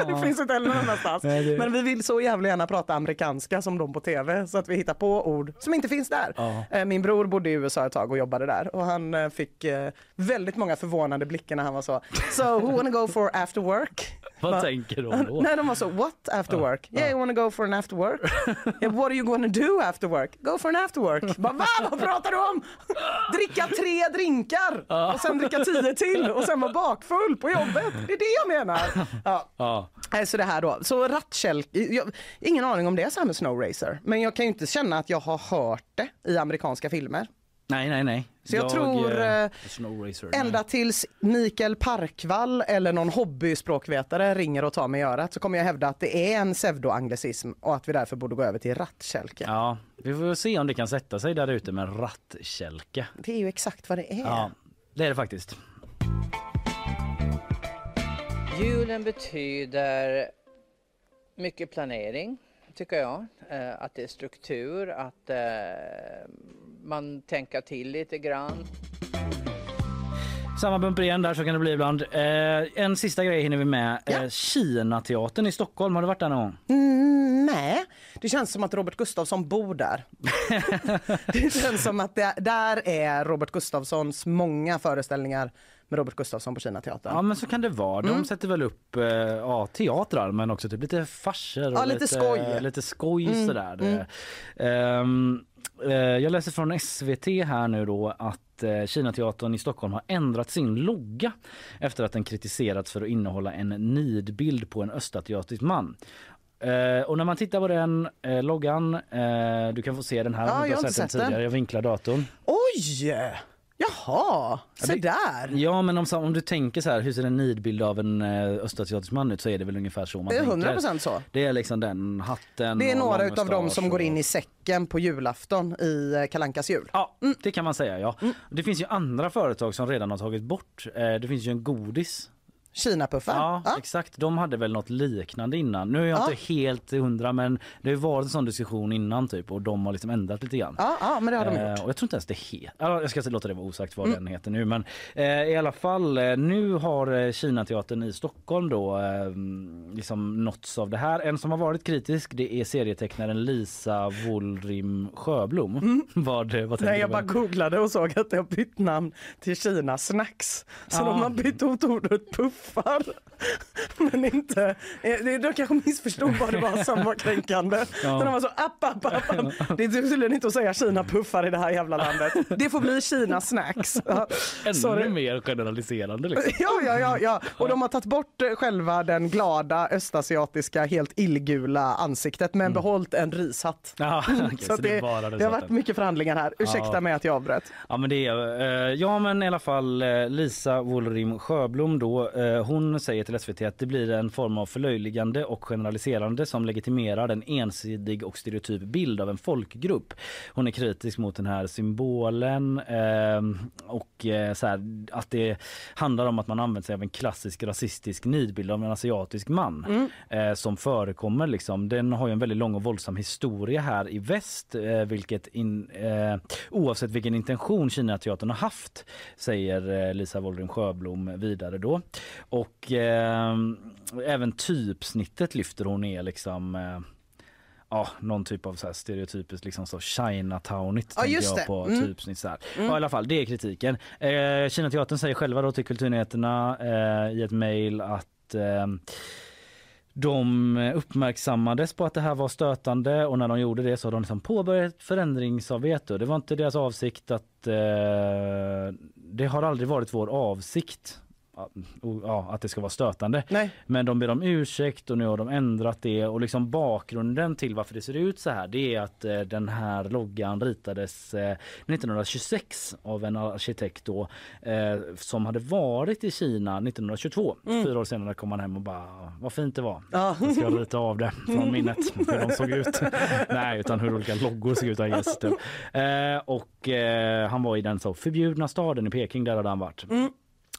det finns inte heller någon annanstans. Nej, det- Men vi vill så jävla gärna prata amerikanska som de på tv så att vi hittar på ord som inte finns där. Eh, Min bror bodde i USA ett tag och jobbade där och han eh, fick eh, väldigt många förvånade blickar när han var så So who wanna go for after work? Vad Va? tänker de då? Nej de var så what after work? Yeah you wanna go for an after work? [laughs] yeah, what are you gonna do after work? Go for an after work. Bara, Va? Vad pratar du om? [laughs] Dricka tre drinkar och sen dricka tio till och sen vara bakfull på jobbet. Det är det jag menar. [laughs] Ja. Ja. Nej, Så det här då. Så rattkälke, jag, ingen aning om det är så här med Snow Racer. Men jag kan ju inte känna att jag har hört det i amerikanska filmer. Nej, nej, nej. Så jag tror, eh, eh, Snow Racer. Ända tills Mikael Parkvall eller någon hobbyspråkvetare ringer och tar mig i örat så kommer jag hävda att det är en pseudoanglicism och att vi därför borde gå över till rattkälke. Ja, vi får se om det kan sätta sig där ute med rattkälke. Det är ju exakt vad det är. Ja, det är det faktiskt. Julen betyder mycket planering, tycker jag. Eh, att det är struktur, att eh, man tänker till lite grann. Samma bumper igen där så kan det bli ibland. Eh, en sista grej hinner vi med. Eh, Kina-teatern i Stockholm, har du varit där någon gång? Mm, nej, det känns som att Robert Gustafsson bor där. [laughs] det känns som att det, där är Robert Gustafssons många föreställningar med Robert Gustafsson på Kinateatern. Ja men så kan det vara. De Mm. sätter väl upp eh, ja, teatrar men också typ lite farser och Ja, lite skoj. lite skoj Mm, sådär. mm. Eh, jag läser från SVT här nu då att eh, Kinateatern i Stockholm har ändrat sin logga efter att den kritiserats för att innehålla en nidbild på en östasiatisk man. Eh, och när man tittar på den eh, loggan, eh, du kan få se den här, Ja, jag har den sett den. tidigare, jag vinklar datorn. Oj! Jaha, det- där. Ja men om, om du tänker så här, hur ser en nidbild av en eh, östasiatisk man ut så är det väl ungefär så man Det är tänker. 100% så. Det är liksom den hatten Det är några utav dem som går och- in i säcken på julafton i eh, Kalankas jul. Ja, det kan man säga ja. Det finns ju andra företag som redan har tagit bort. Eh, det finns ju en godis. Kinapuffar. Ja, exakt. De hade väl något liknande innan. Nu är jag Ja. inte helt hundra men det har varit en sån diskussion innan typ och de har liksom ändrat lite grann. Ja, ja, men det har de Eh, gjort. och jag tror inte ens det heter, ja, jag ska låta det vara osagt vad Mm. den heter nu men eh, i alla fall eh, nu har eh, Kinateatern i Stockholm då eh, liksom nåtts av det här. En som har varit kritisk det är serietecknaren Lisa Wollrim Sjöblom. [laughs] vad, vad tänker Nej, jag bara googlade och såg att det har bytt namn till Kina Snacks. Så Ja. de har bytt ut ordet puffar. Men inte, eh, de kanske missförstod vad det var som var kränkande. Ja. Så de var så app, app, app, app. Det är tydligen inte att säga Kina puffar i det här jävla landet. Det får bli Kina Snacks. Ja. Ännu Sorry. mer generaliserande liksom. [laughs] Ja, ja, ja, ja. Och de har tagit bort eh, själva den glada östasiatiska helt illgula ansiktet men behållit en rishatt. Ja, Mm, [laughs] okej, så så det det, det har varit mycket förhandlingar här. Ursäkta Ja. mig att jag avbröt. Ja men det är, eh, ja men i alla fall Lisa Wollrim Sjöblom då, hon säger till SVT att det blir en form av förlöjligande och generaliserande som legitimerar en ensidig och stereotyp bild av en folkgrupp. Hon är kritisk mot den här symbolen eh, och eh, så här, att det handlar om att man använder sig av en klassisk rasistisk nidbild av en asiatisk man Mm. eh, som förekommer liksom. Den har ju en väldigt lång och våldsam historia här i väst, eh, vilket in, eh, oavsett vilken intention Kinateatern har haft, säger eh, Lisa Wollring Sjöblom vidare då. Och eh, även typsnittet lyfter hon ner liksom eh, Ja, någon typ av så här stereotypiskt liksom så Chinatownigt Ja, tänker jag det. på Mm. typsnitt så här. Mm. Ja, i alla fall, det är kritiken. Eh, Kinateatern säger själva då till Kulturnyheterna eh, i ett mejl att eh, De uppmärksammades på att det här var stötande och när de gjorde det så har de liksom påbörjat ett förändringsarbete. Det var inte deras avsikt att... Eh, det har aldrig varit vår avsikt ja, att det ska vara stötande. Nej. Men de ber om ursäkt och nu har de ändrat det och liksom bakgrunden till varför det ser ut så här det är att eh, den här loggan ritades eh, 1926 av en arkitekt då eh, som hade varit i Kina 1922. Mm. Fyra år senare kom han hem och bara vad fint det var. Ja. Jag ska rita av det från minnet hur de såg ut. [laughs] Nej utan hur olika loggor såg ut. Guess, typ. eh, och eh, han var i den så förbjudna staden i Peking där hade han varit. Mm.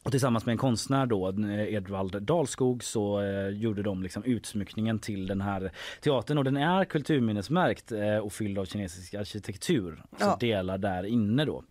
Och tillsammans med en konstnär då, Edvald Dalskog, så eh, gjorde de liksom utsmyckningen till den här teatern och den är kulturminnesmärkt eh, och fylld av kinesisk arkitektur. Så Ja. delar där inne då.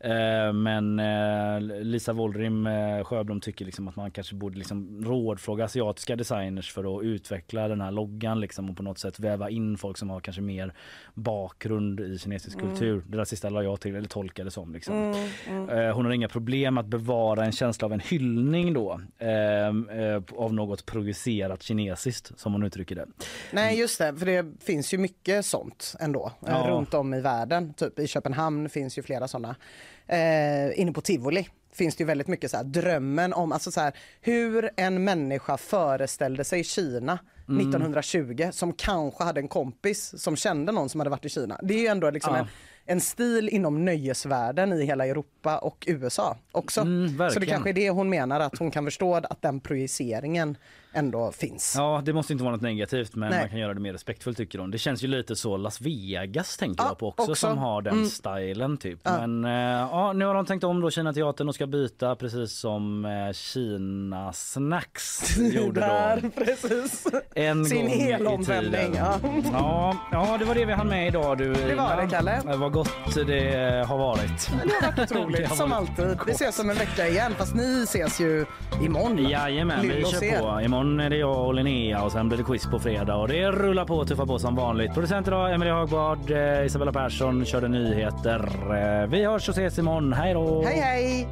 Eh, men eh, Lisa Wollrim eh, Sjöblom tycker liksom att man kanske borde liksom rådfråga asiatiska designers för att utveckla den här loggan liksom och på något sätt väva in folk som har kanske mer bakgrund i kinesisk Mm. kultur. Det där sista la jag till, eller tolkade som. Liksom. Mm, mm. Eh, Hon har inga problem att bevara en känsla av en hyllning då ehm, eh, av något projicerat kinesiskt som hon uttrycker det. Nej just det, för det finns ju mycket sånt ändå eh, Ja. runt om i världen. Typ i Köpenhamn finns ju flera såna. Eh, inne på Tivoli finns det ju väldigt mycket så här, drömmen om alltså så här, hur en människa föreställde sig Kina Mm. 1920 som kanske hade en kompis som kände någon som hade varit i Kina. Det är ju ändå liksom Ja. en, en stil inom nöjesvärlden i hela Europa och USA också. Mm, så det kanske är det hon menar, att hon kan förstå att den projiceringen ändå finns. Ja, det måste inte vara något negativt men Nej. man kan göra det mer respektfullt tycker hon. Det känns ju lite så Las Vegas tänker Ja, jag på också, också. som har den Mm. stilen typ. Ja. Men eh, ja, nu har de tänkt om då Kina teatern och ska byta precis som eh, Kina Snacks [laughs] gjorde Där, då. precis. En Sin helomvändning. Ja. Ja, ja, det var det vi hann med idag du. Det var det, Kalle. Eh, Vad gott det har varit. Det har varit [laughs] otroligt, Det har som varit alltid. Vi ses om en vecka igen, fast ni ses ju imorgon. Jajamän, vi Lill kör på. Imorgon är det jag och Linnea och sen blir det quiz på fredag och det rullar på och tuffar på som vanligt. Producent idag Emelie Hagbard, eh, Isabella Persson körde nyheter. Eh, Vi hörs och ses imorgon. Hej då! Hej hej!